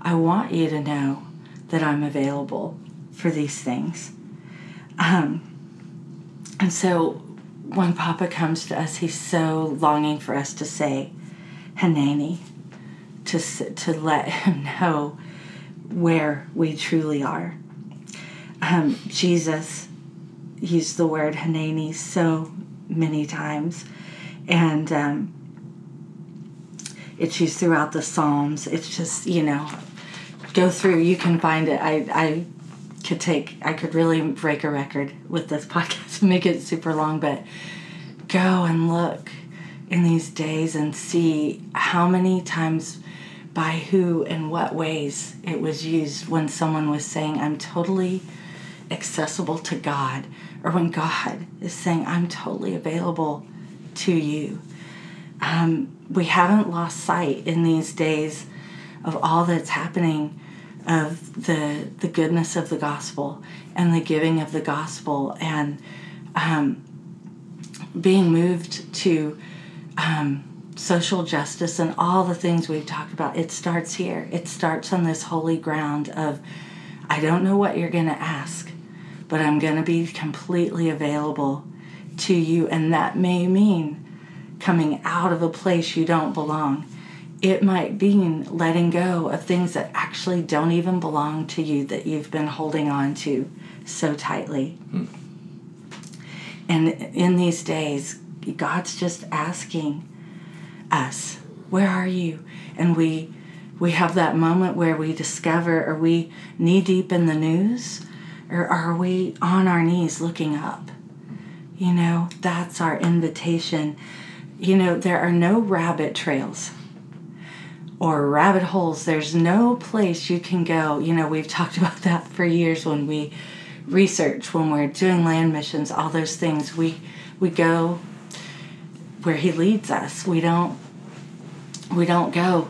I want you to know that I'm available for these things. Um, and so when Papa comes to us, he's so longing for us to say, Hanani, to, to let him know where we truly are. Um, Jesus used the word Hanani so many times. And um, it's used throughout the Psalms. It's just, you know, go through, you can find it. I, I could take, I could really break a record with this podcast make it super long, but go and look in these days and see how many times by who and what ways it was used when someone was saying, I'm totally accessible to God, or when God is saying, I'm totally available to you. Um, we haven't lost sight in these days of all that's happening of the the goodness of the gospel and the giving of the gospel and um, being moved to um, social justice and all the things we've talked about it starts here it starts on this holy ground of i don't know what you're going to ask but i'm going to be completely available to you and that may mean coming out of a place you don't belong. It might mean letting go of things that actually don't even belong to you that you've been holding on to so tightly. Hmm. And in these days, God's just asking us, Where are you? And we we have that moment where we discover are we knee deep in the news or are we on our knees looking up? You know, that's our invitation you know, there are no rabbit trails or rabbit holes. There's no place you can go. You know, we've talked about that for years when we research, when we're doing land missions, all those things. We we go where he leads us. We don't we don't go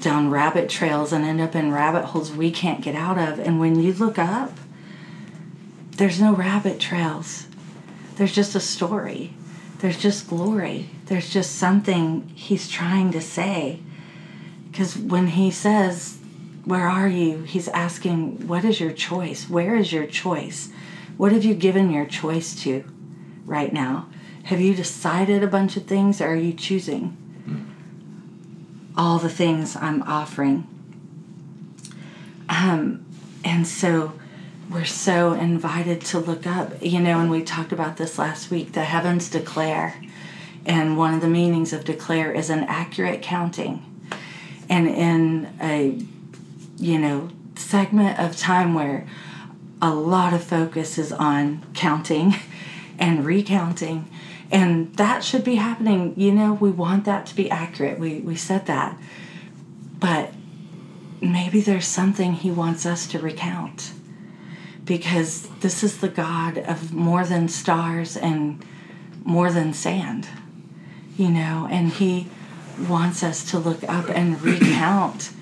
down rabbit trails and end up in rabbit holes we can't get out of. And when you look up, there's no rabbit trails. There's just a story. There's just glory there's just something he's trying to say. Because when he says, Where are you? he's asking, What is your choice? Where is your choice? What have you given your choice to right now? Have you decided a bunch of things or are you choosing all the things I'm offering? Um, and so we're so invited to look up, you know, and we talked about this last week the heavens declare and one of the meanings of declare is an accurate counting. And in a, you know, segment of time where a lot of focus is on counting and recounting, and that should be happening. You know, we want that to be accurate. We, we said that. But maybe there's something he wants us to recount because this is the God of more than stars and more than sand you know, and He wants us to look up and recount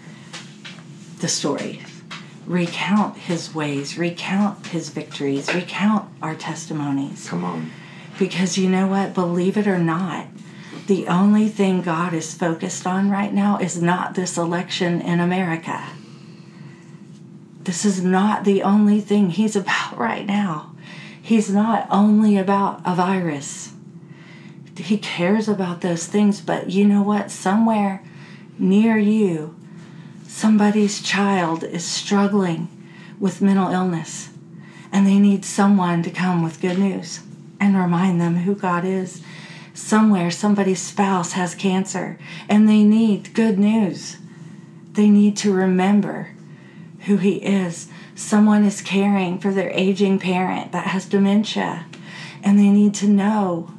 the story, recount His ways, recount His victories, recount our testimonies. Come on. Because you know what? Believe it or not, the only thing God is focused on right now is not this election in America. This is not the only thing He's about right now. He's not only about a virus. He cares about those things, but you know what? Somewhere near you, somebody's child is struggling with mental illness and they need someone to come with good news and remind them who God is. Somewhere, somebody's spouse has cancer and they need good news. They need to remember who He is. Someone is caring for their aging parent that has dementia and they need to know.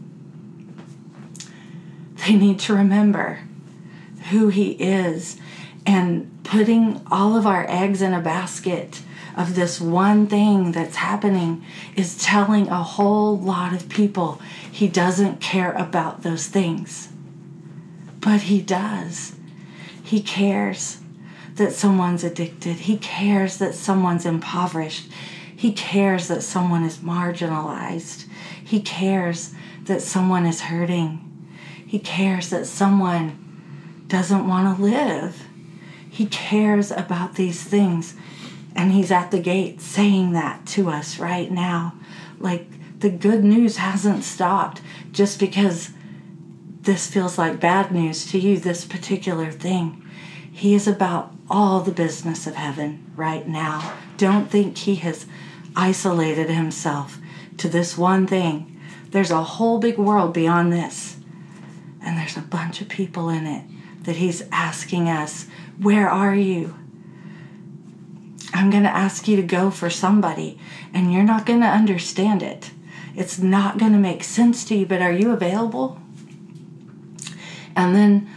They need to remember who He is and putting all of our eggs in a basket of this one thing that's happening is telling a whole lot of people he doesn't care about those things. But he does. He cares that someone's addicted. He cares that someone's impoverished. He cares that someone is marginalized. He cares that someone is hurting. He cares that someone doesn't want to live. He cares about these things. And he's at the gate saying that to us right now. Like the good news hasn't stopped just because this feels like bad news to you, this particular thing. He is about all the business of heaven right now. Don't think he has isolated himself to this one thing. There's a whole big world beyond this. And there's a bunch of people in it that he's asking us, Where are you? I'm going to ask you to go for somebody, and you're not going to understand it. It's not going to make sense to you, but are you available? And then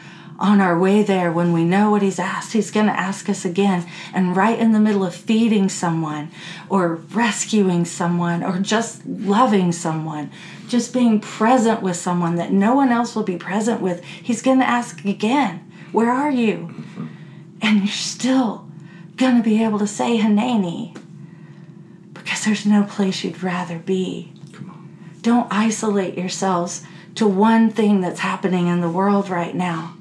on our way there, when we know what he's asked, he's going to ask us again. And right in the middle of feeding someone, or rescuing someone, or just loving someone, just being present with someone that no one else will be present with, he's going to ask again, Where are you? And you're still going to be able to say Hanani because there's no place you'd rather be. Don't isolate yourselves to one thing that's happening in the world right now.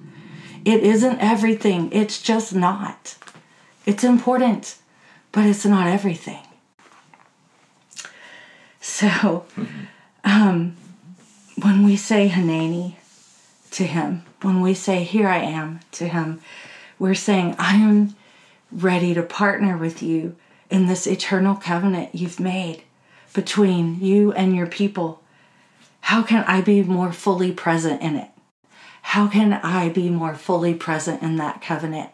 It isn't everything, it's just not. It's important, but it's not everything. So, um, when we say Hanani to him, when we say, Here I am to him, we're saying, I am ready to partner with you in this eternal covenant you've made between you and your people. How can I be more fully present in it? How can I be more fully present in that covenant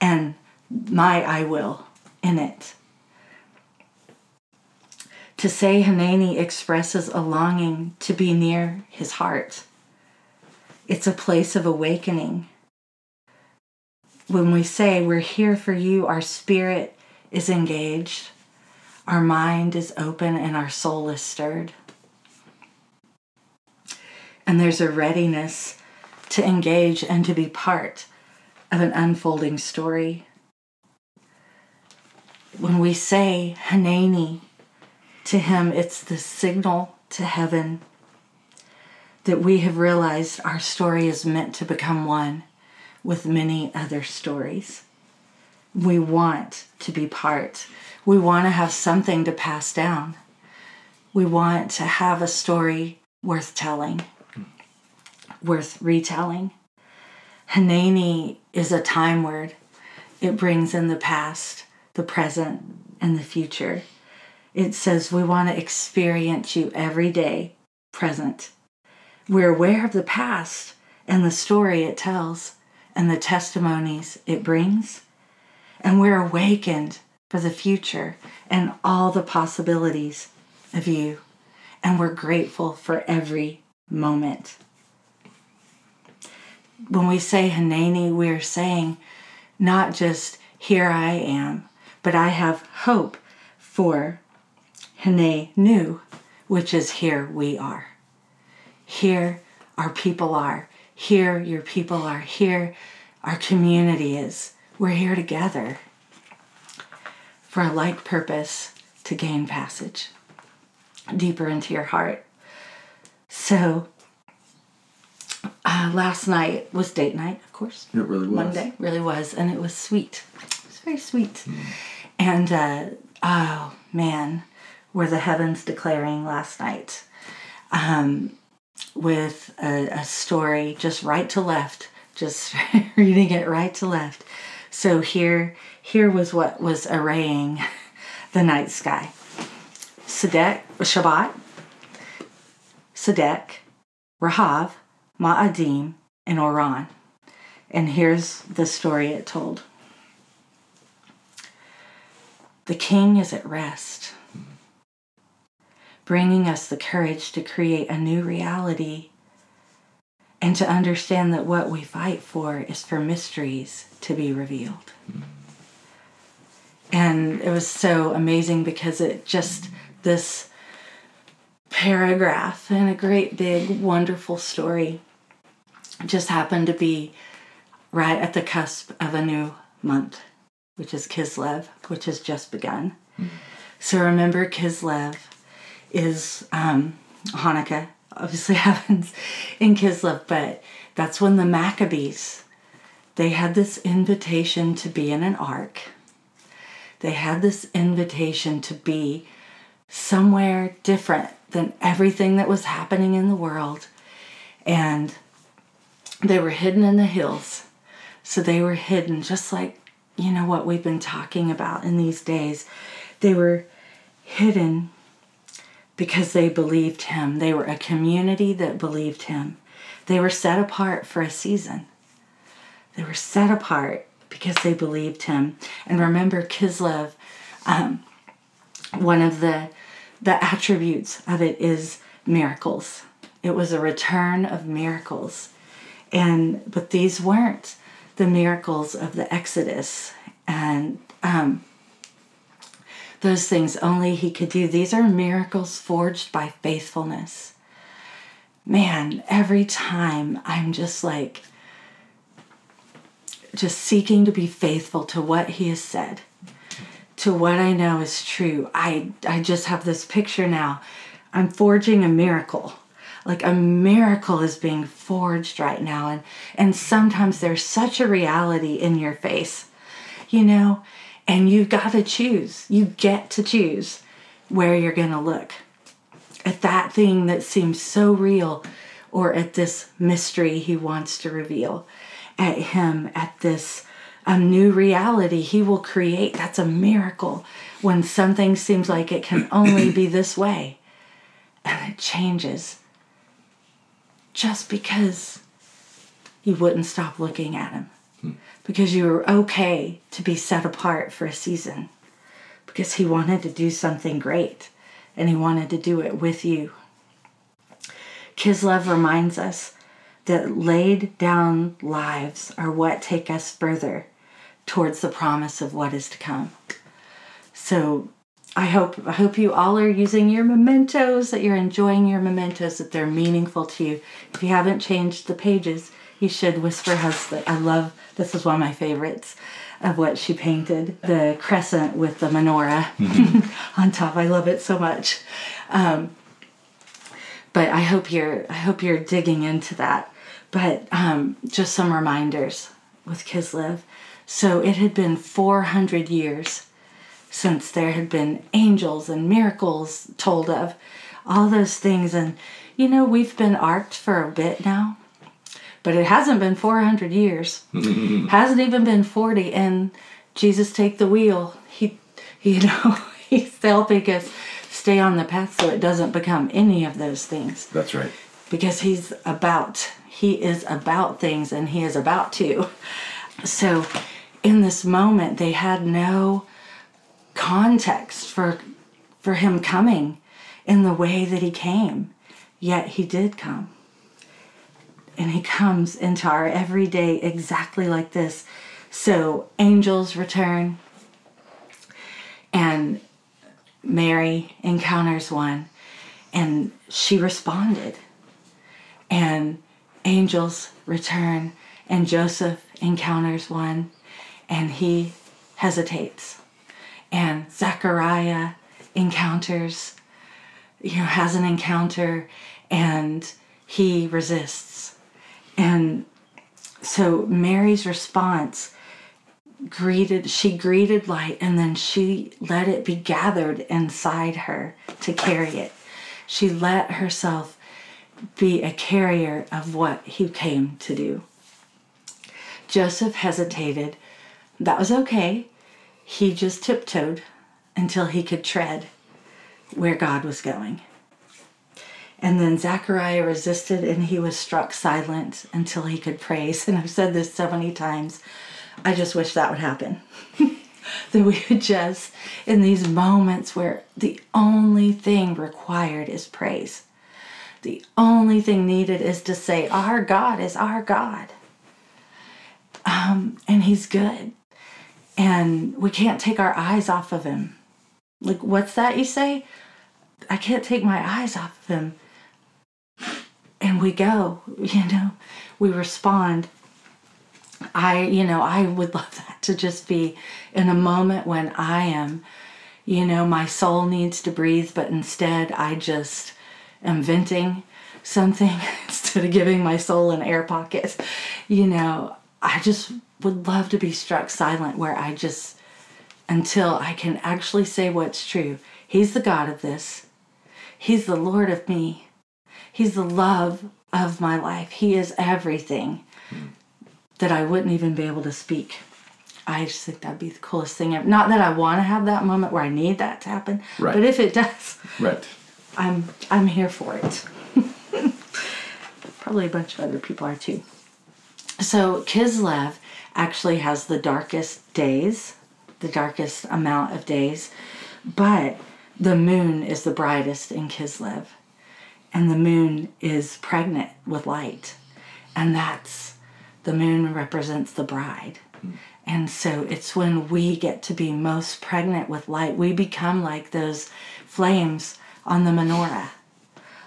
and my I will in it? To say Hanani expresses a longing to be near his heart. It's a place of awakening when we say we're here for you, our spirit is engaged, our mind is open, and our soul is stirred. And there's a readiness to engage and to be part of an unfolding story. When we say Hanani to him, it's the signal to heaven that we have realized our story is meant to become one with many other stories. We want to be part. We want to have something to pass down. We want to have a story worth telling, worth retelling. Hanani is a time word. It brings in the past, the present, and the future. It says we want to experience you every day, present. We're aware of the past and the story it tells and the testimonies it brings. And we're awakened for the future and all the possibilities of you. And we're grateful for every moment. When we say Hanani, we're saying not just here I am, but I have hope for Hane Nu, which is here we are. Here our people are. Here, your people are. Here, our community is. We're here together for a like purpose to gain passage deeper into your heart. So, uh, last night was date night, of course. It really was. Monday really was, and it was sweet. It was very sweet. Mm. And uh, oh man, were the heavens declaring last night um, with a, a story just right to left, just reading it right to left. So here, here was what was arraying the night sky. Sedek, Shabbat, Sedek, Rahav, Ma'adim, and Oran. And here's the story it told. The king is at rest, bringing us the courage to create a new reality and to understand that what we fight for is for mysteries to be revealed. And it was so amazing because it just, this paragraph and a great big wonderful story just happened to be right at the cusp of a new month which is kislev which has just begun mm-hmm. so remember kislev is um, hanukkah obviously happens in kislev but that's when the maccabees they had this invitation to be in an ark they had this invitation to be somewhere different than everything that was happening in the world. And they were hidden in the hills. So they were hidden, just like, you know, what we've been talking about in these days. They were hidden because they believed him. They were a community that believed him. They were set apart for a season. They were set apart because they believed him. And remember, Kislev, um, one of the the attributes of it is miracles. It was a return of miracles. And but these weren't the miracles of the Exodus and um, those things only he could do. These are miracles forged by faithfulness. Man, every time I'm just like, just seeking to be faithful to what he has said to what I know is true. I I just have this picture now. I'm forging a miracle. Like a miracle is being forged right now and and sometimes there's such a reality in your face. You know, and you've got to choose. You get to choose where you're going to look. At that thing that seems so real or at this mystery he wants to reveal. At him at this a new reality he will create. That's a miracle when something seems like it can only be this way. And it changes just because you wouldn't stop looking at him. Hmm. Because you were okay to be set apart for a season. Because he wanted to do something great and he wanted to do it with you. Kislev reminds us that laid down lives are what take us further towards the promise of what is to come. So I hope I hope you all are using your mementos, that you're enjoying your mementos, that they're meaningful to you. If you haven't changed the pages, you should. Whisper has the, I love this is one of my favorites of what she painted the crescent with the menorah mm-hmm. on top. I love it so much. Um, but I hope you're I hope you're digging into that. But um, just some reminders with Kislev so it had been 400 years since there had been angels and miracles told of, all those things. And, you know, we've been arced for a bit now, but it hasn't been 400 years. hasn't even been 40. And Jesus take the wheel. He, you know, he's helping us stay on the path so it doesn't become any of those things. That's right. Because he's about, he is about things and he is about to. So in this moment they had no context for for him coming in the way that he came yet he did come. And he comes into our everyday exactly like this. So angels return and mary encounters one and she responded. And angels return and joseph encounters one and he hesitates. And Zechariah encounters, you know, has an encounter and he resists. And so Mary's response greeted she greeted light and then she let it be gathered inside her to carry it. She let herself be a carrier of what he came to do. Joseph hesitated. That was okay he just tiptoed until he could tread where god was going and then Zechariah resisted and he was struck silent until he could praise. And I've said this so many times. I just wish that would happen. that we would just, in these moments where the only thing required is praise, the only thing needed is to say, Our God is our God. Um, and He's good. And we can't take our eyes off of Him. Like, what's that you say? I can't take my eyes off of Him and we go, you know, we respond. I, you know, I would love that to just be in a moment when I am, you know, my soul needs to breathe, but instead I just am venting something instead of giving my soul an air pocket. You know, I just would love to be struck silent where I just, until I can actually say what's true. He's the God of this, He's the Lord of me. He's the love of my life. He is everything that I wouldn't even be able to speak. I just think that'd be the coolest thing ever. Not that I want to have that moment where I need that to happen, Right. but if it does, Right. I'm I'm here for it. Probably a bunch of other people are too. So Kislev actually has the darkest days, the darkest amount of days, but the moon is the brightest in Kislev and the moon is pregnant with light and that's the moon represents the bride. Hmm. And so it's when we get to be most pregnant with light we become like those flames on the menorah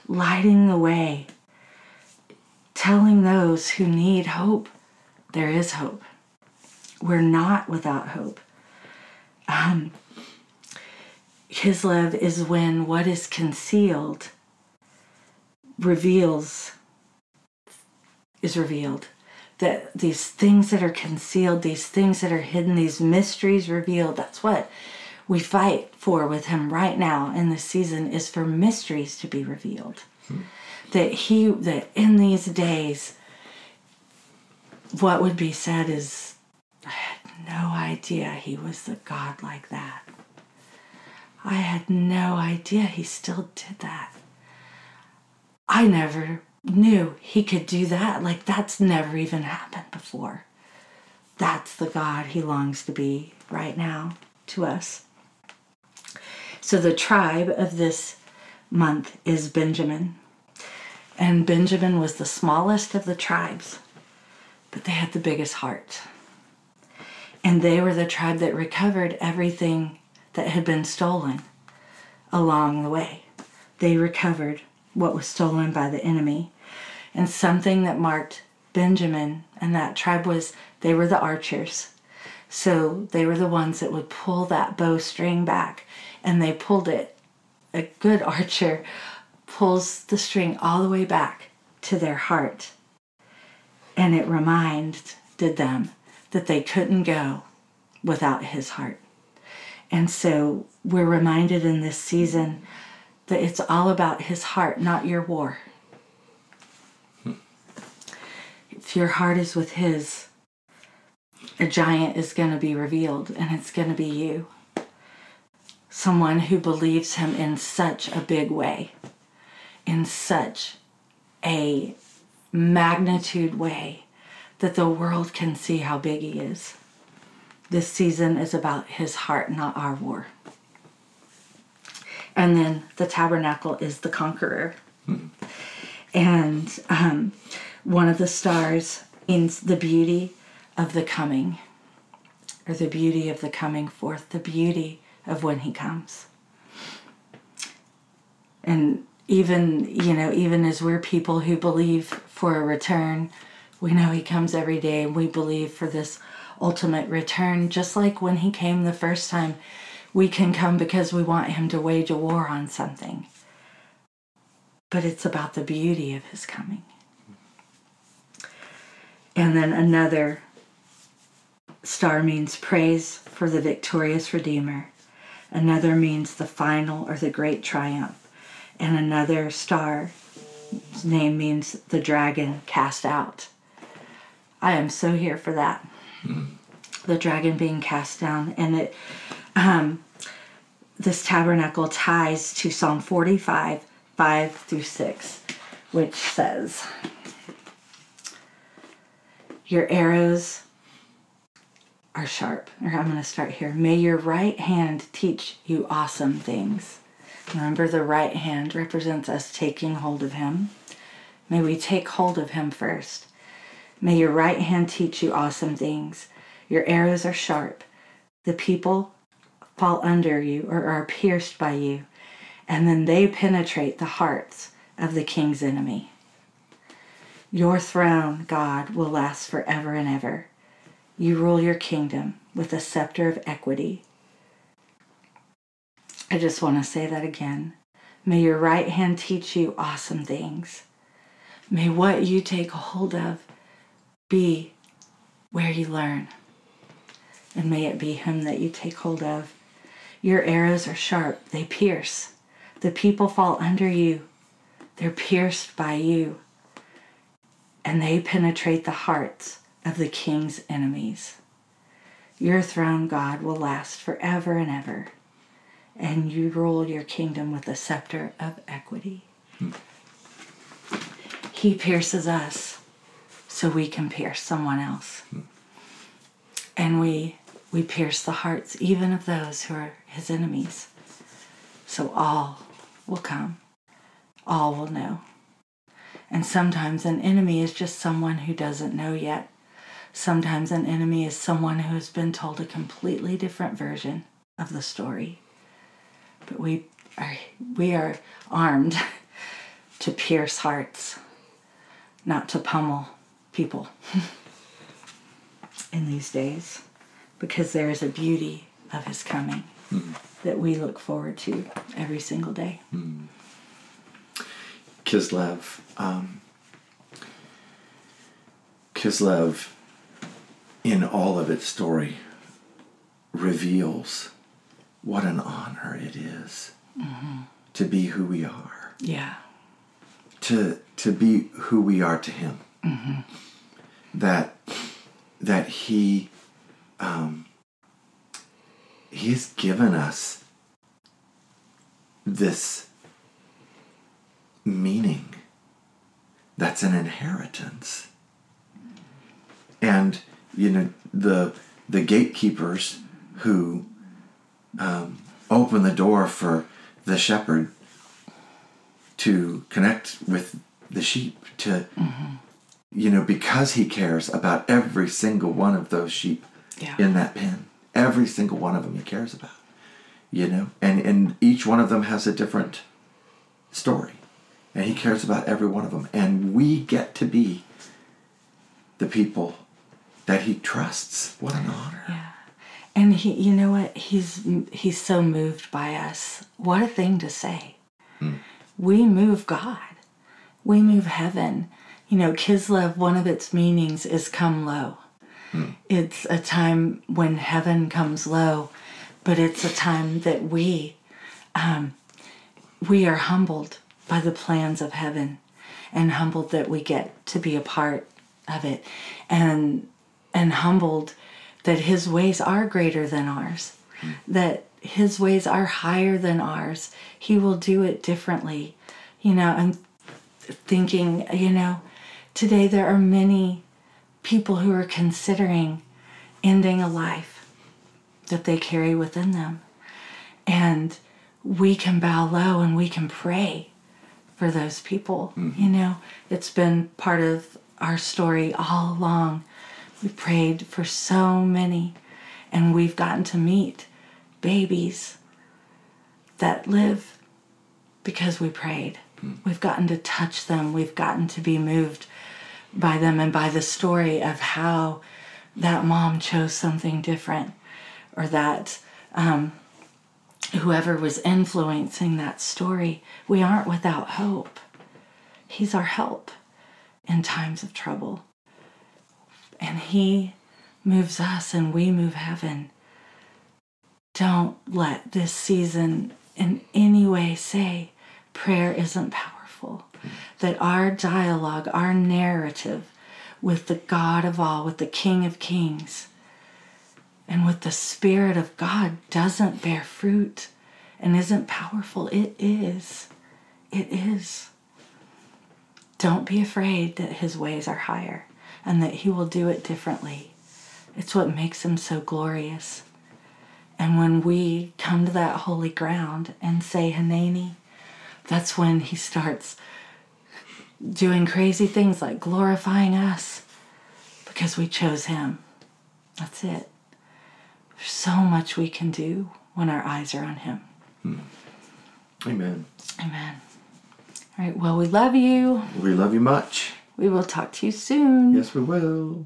lighting the way telling those who need hope there is hope we're not without hope. Um, love is when what is concealed reveals is revealed. That these things that are concealed these things that are hidden these mysteries revealed. That's what we fight for with him right now in this season is for mysteries to be revealed. That he that in these days what would be said is i had no idea he was a god like that i had no idea he still did that I never knew he could do that. Like, that's never even happened before. That's the God he longs to be right now to us. So, the tribe of this month is Benjamin. And Benjamin was the smallest of the tribes, but they had the biggest heart. And they were the tribe that recovered everything that had been stolen along the way. They recovered what was stolen by the enemy. And something that marked Benjamin and that tribe was they were the archers. So they were the ones that would pull that bowstring back and they pulled it. A good archer pulls the string all the way back to their heart. And it reminded them that they couldn't go without his heart. And so we're reminded in this season that it's all about his heart, not your war. If your heart is with his, a giant is going to be revealed, and it's going to be you. Someone who believes him in such a big way, in such a magnitude way that the world can see how big he is. This season is about his heart, not our war. And then the tabernacle is the conqueror. And um, one of the stars means the beauty of the coming, or the beauty of the coming forth, the beauty of when he comes. And even, you know, even as we're people who believe for a return, we know he comes every day and we believe for this ultimate return, just like when he came the first time we can come because we want him to wage a war on something. But it's about the beauty of his coming. And then another star means praise for the victorious Redeemer. Another means the final or the great triumph. And another star's name means the dragon cast out. I am so here for that. The dragon being cast down. And it um, this tabernacle ties to Psalm 45, 5 through 6, which says, Your arrows are sharp. Or I'm going to start here. May your right hand teach you awesome things. Remember, the right hand represents us taking hold of Him. May we take hold of Him first. May your right hand teach you awesome things. Your arrows are sharp. The people fall under you or are pierced by you, and then they penetrate the hearts of the king's enemy. Your throne, God, will last forever and ever. You rule your kingdom with a scepter of equity. I just want to say that again. May your right hand teach you awesome things. May what you take hold of be where you learn. And may it be Him that you take hold of. Your arrows are sharp, they pierce. The people fall under you, they're pierced by you. And they penetrate the hearts of the king's enemies. Your throne, God, will last forever and ever, and you rule your kingdom with a scepter of equity. Hmm. He pierces us so we can pierce someone else. And we we pierce the hearts even of those who are his enemies. So all will come. All will know. And sometimes an enemy is just someone who doesn't know yet. Sometimes an enemy is someone who has been told a completely different version of the story. But we are we are armed to pierce hearts, not to pummel people in these days, because there is a beauty of his coming hmm. that we look forward to every single day. Hmm. Kislev. Um, Kislev, in all of its story, reveals what an honor it is mm-hmm. to be who we are, Yeah. to to be who we are to Him. That that He um, He has given us this meaning that's an inheritance. And you know the the gatekeepers who um, open the door for the shepherd to connect with the sheep to you know because he cares about every single one of those sheep Yeah. in that pen every single one of them he cares about you know and and each one of them has a different story and he cares about every one of them and we get to be the people that he trusts what an honor Yeah. And he you know what? He's he's so moved by us. What a thing to say. Hmm. We move God. We move heaven. You know, Kislev, one of its meanings is come low. It's a time when heaven comes low, but it's a time that we um, we are humbled by the plans of heaven and humbled that we get to be a part of it and and humbled that his ways are greater than ours that his ways are higher than ours. He will do it differently you know i'm thinking you know today there are many people who are considering ending a life that they carry within them and we can bow low and we can pray for those people. Mm-hmm. You know, it's been part of our story all along. We prayed for so many, and we've gotten to meet babies that live because we prayed. Hmm. We've gotten to touch them, we've gotten to be moved by them and by the story of how that mom chose something different or that um, whoever was influencing that story, we aren't without hope. He's our help in times of trouble. And He moves us and we move heaven. Don't let this season in any way say prayer isn't powerful. That our dialogue, our narrative with the God of all, with the King of Kings, and with the Spirit of God doesn't bear fruit and isn't powerful. It is. It is. Don't be afraid that His ways are higher and that He will do it differently. It's what makes Him so glorious. And when we come to that holy ground and say Hineni, that's when He starts doing crazy things like glorifying us because we chose Him. That's it. There's so much we can do when our eyes are on Him. Hmm. Amen. Amen. All right, well, we love you. We love you much. We will talk to you soon. Yes, we will.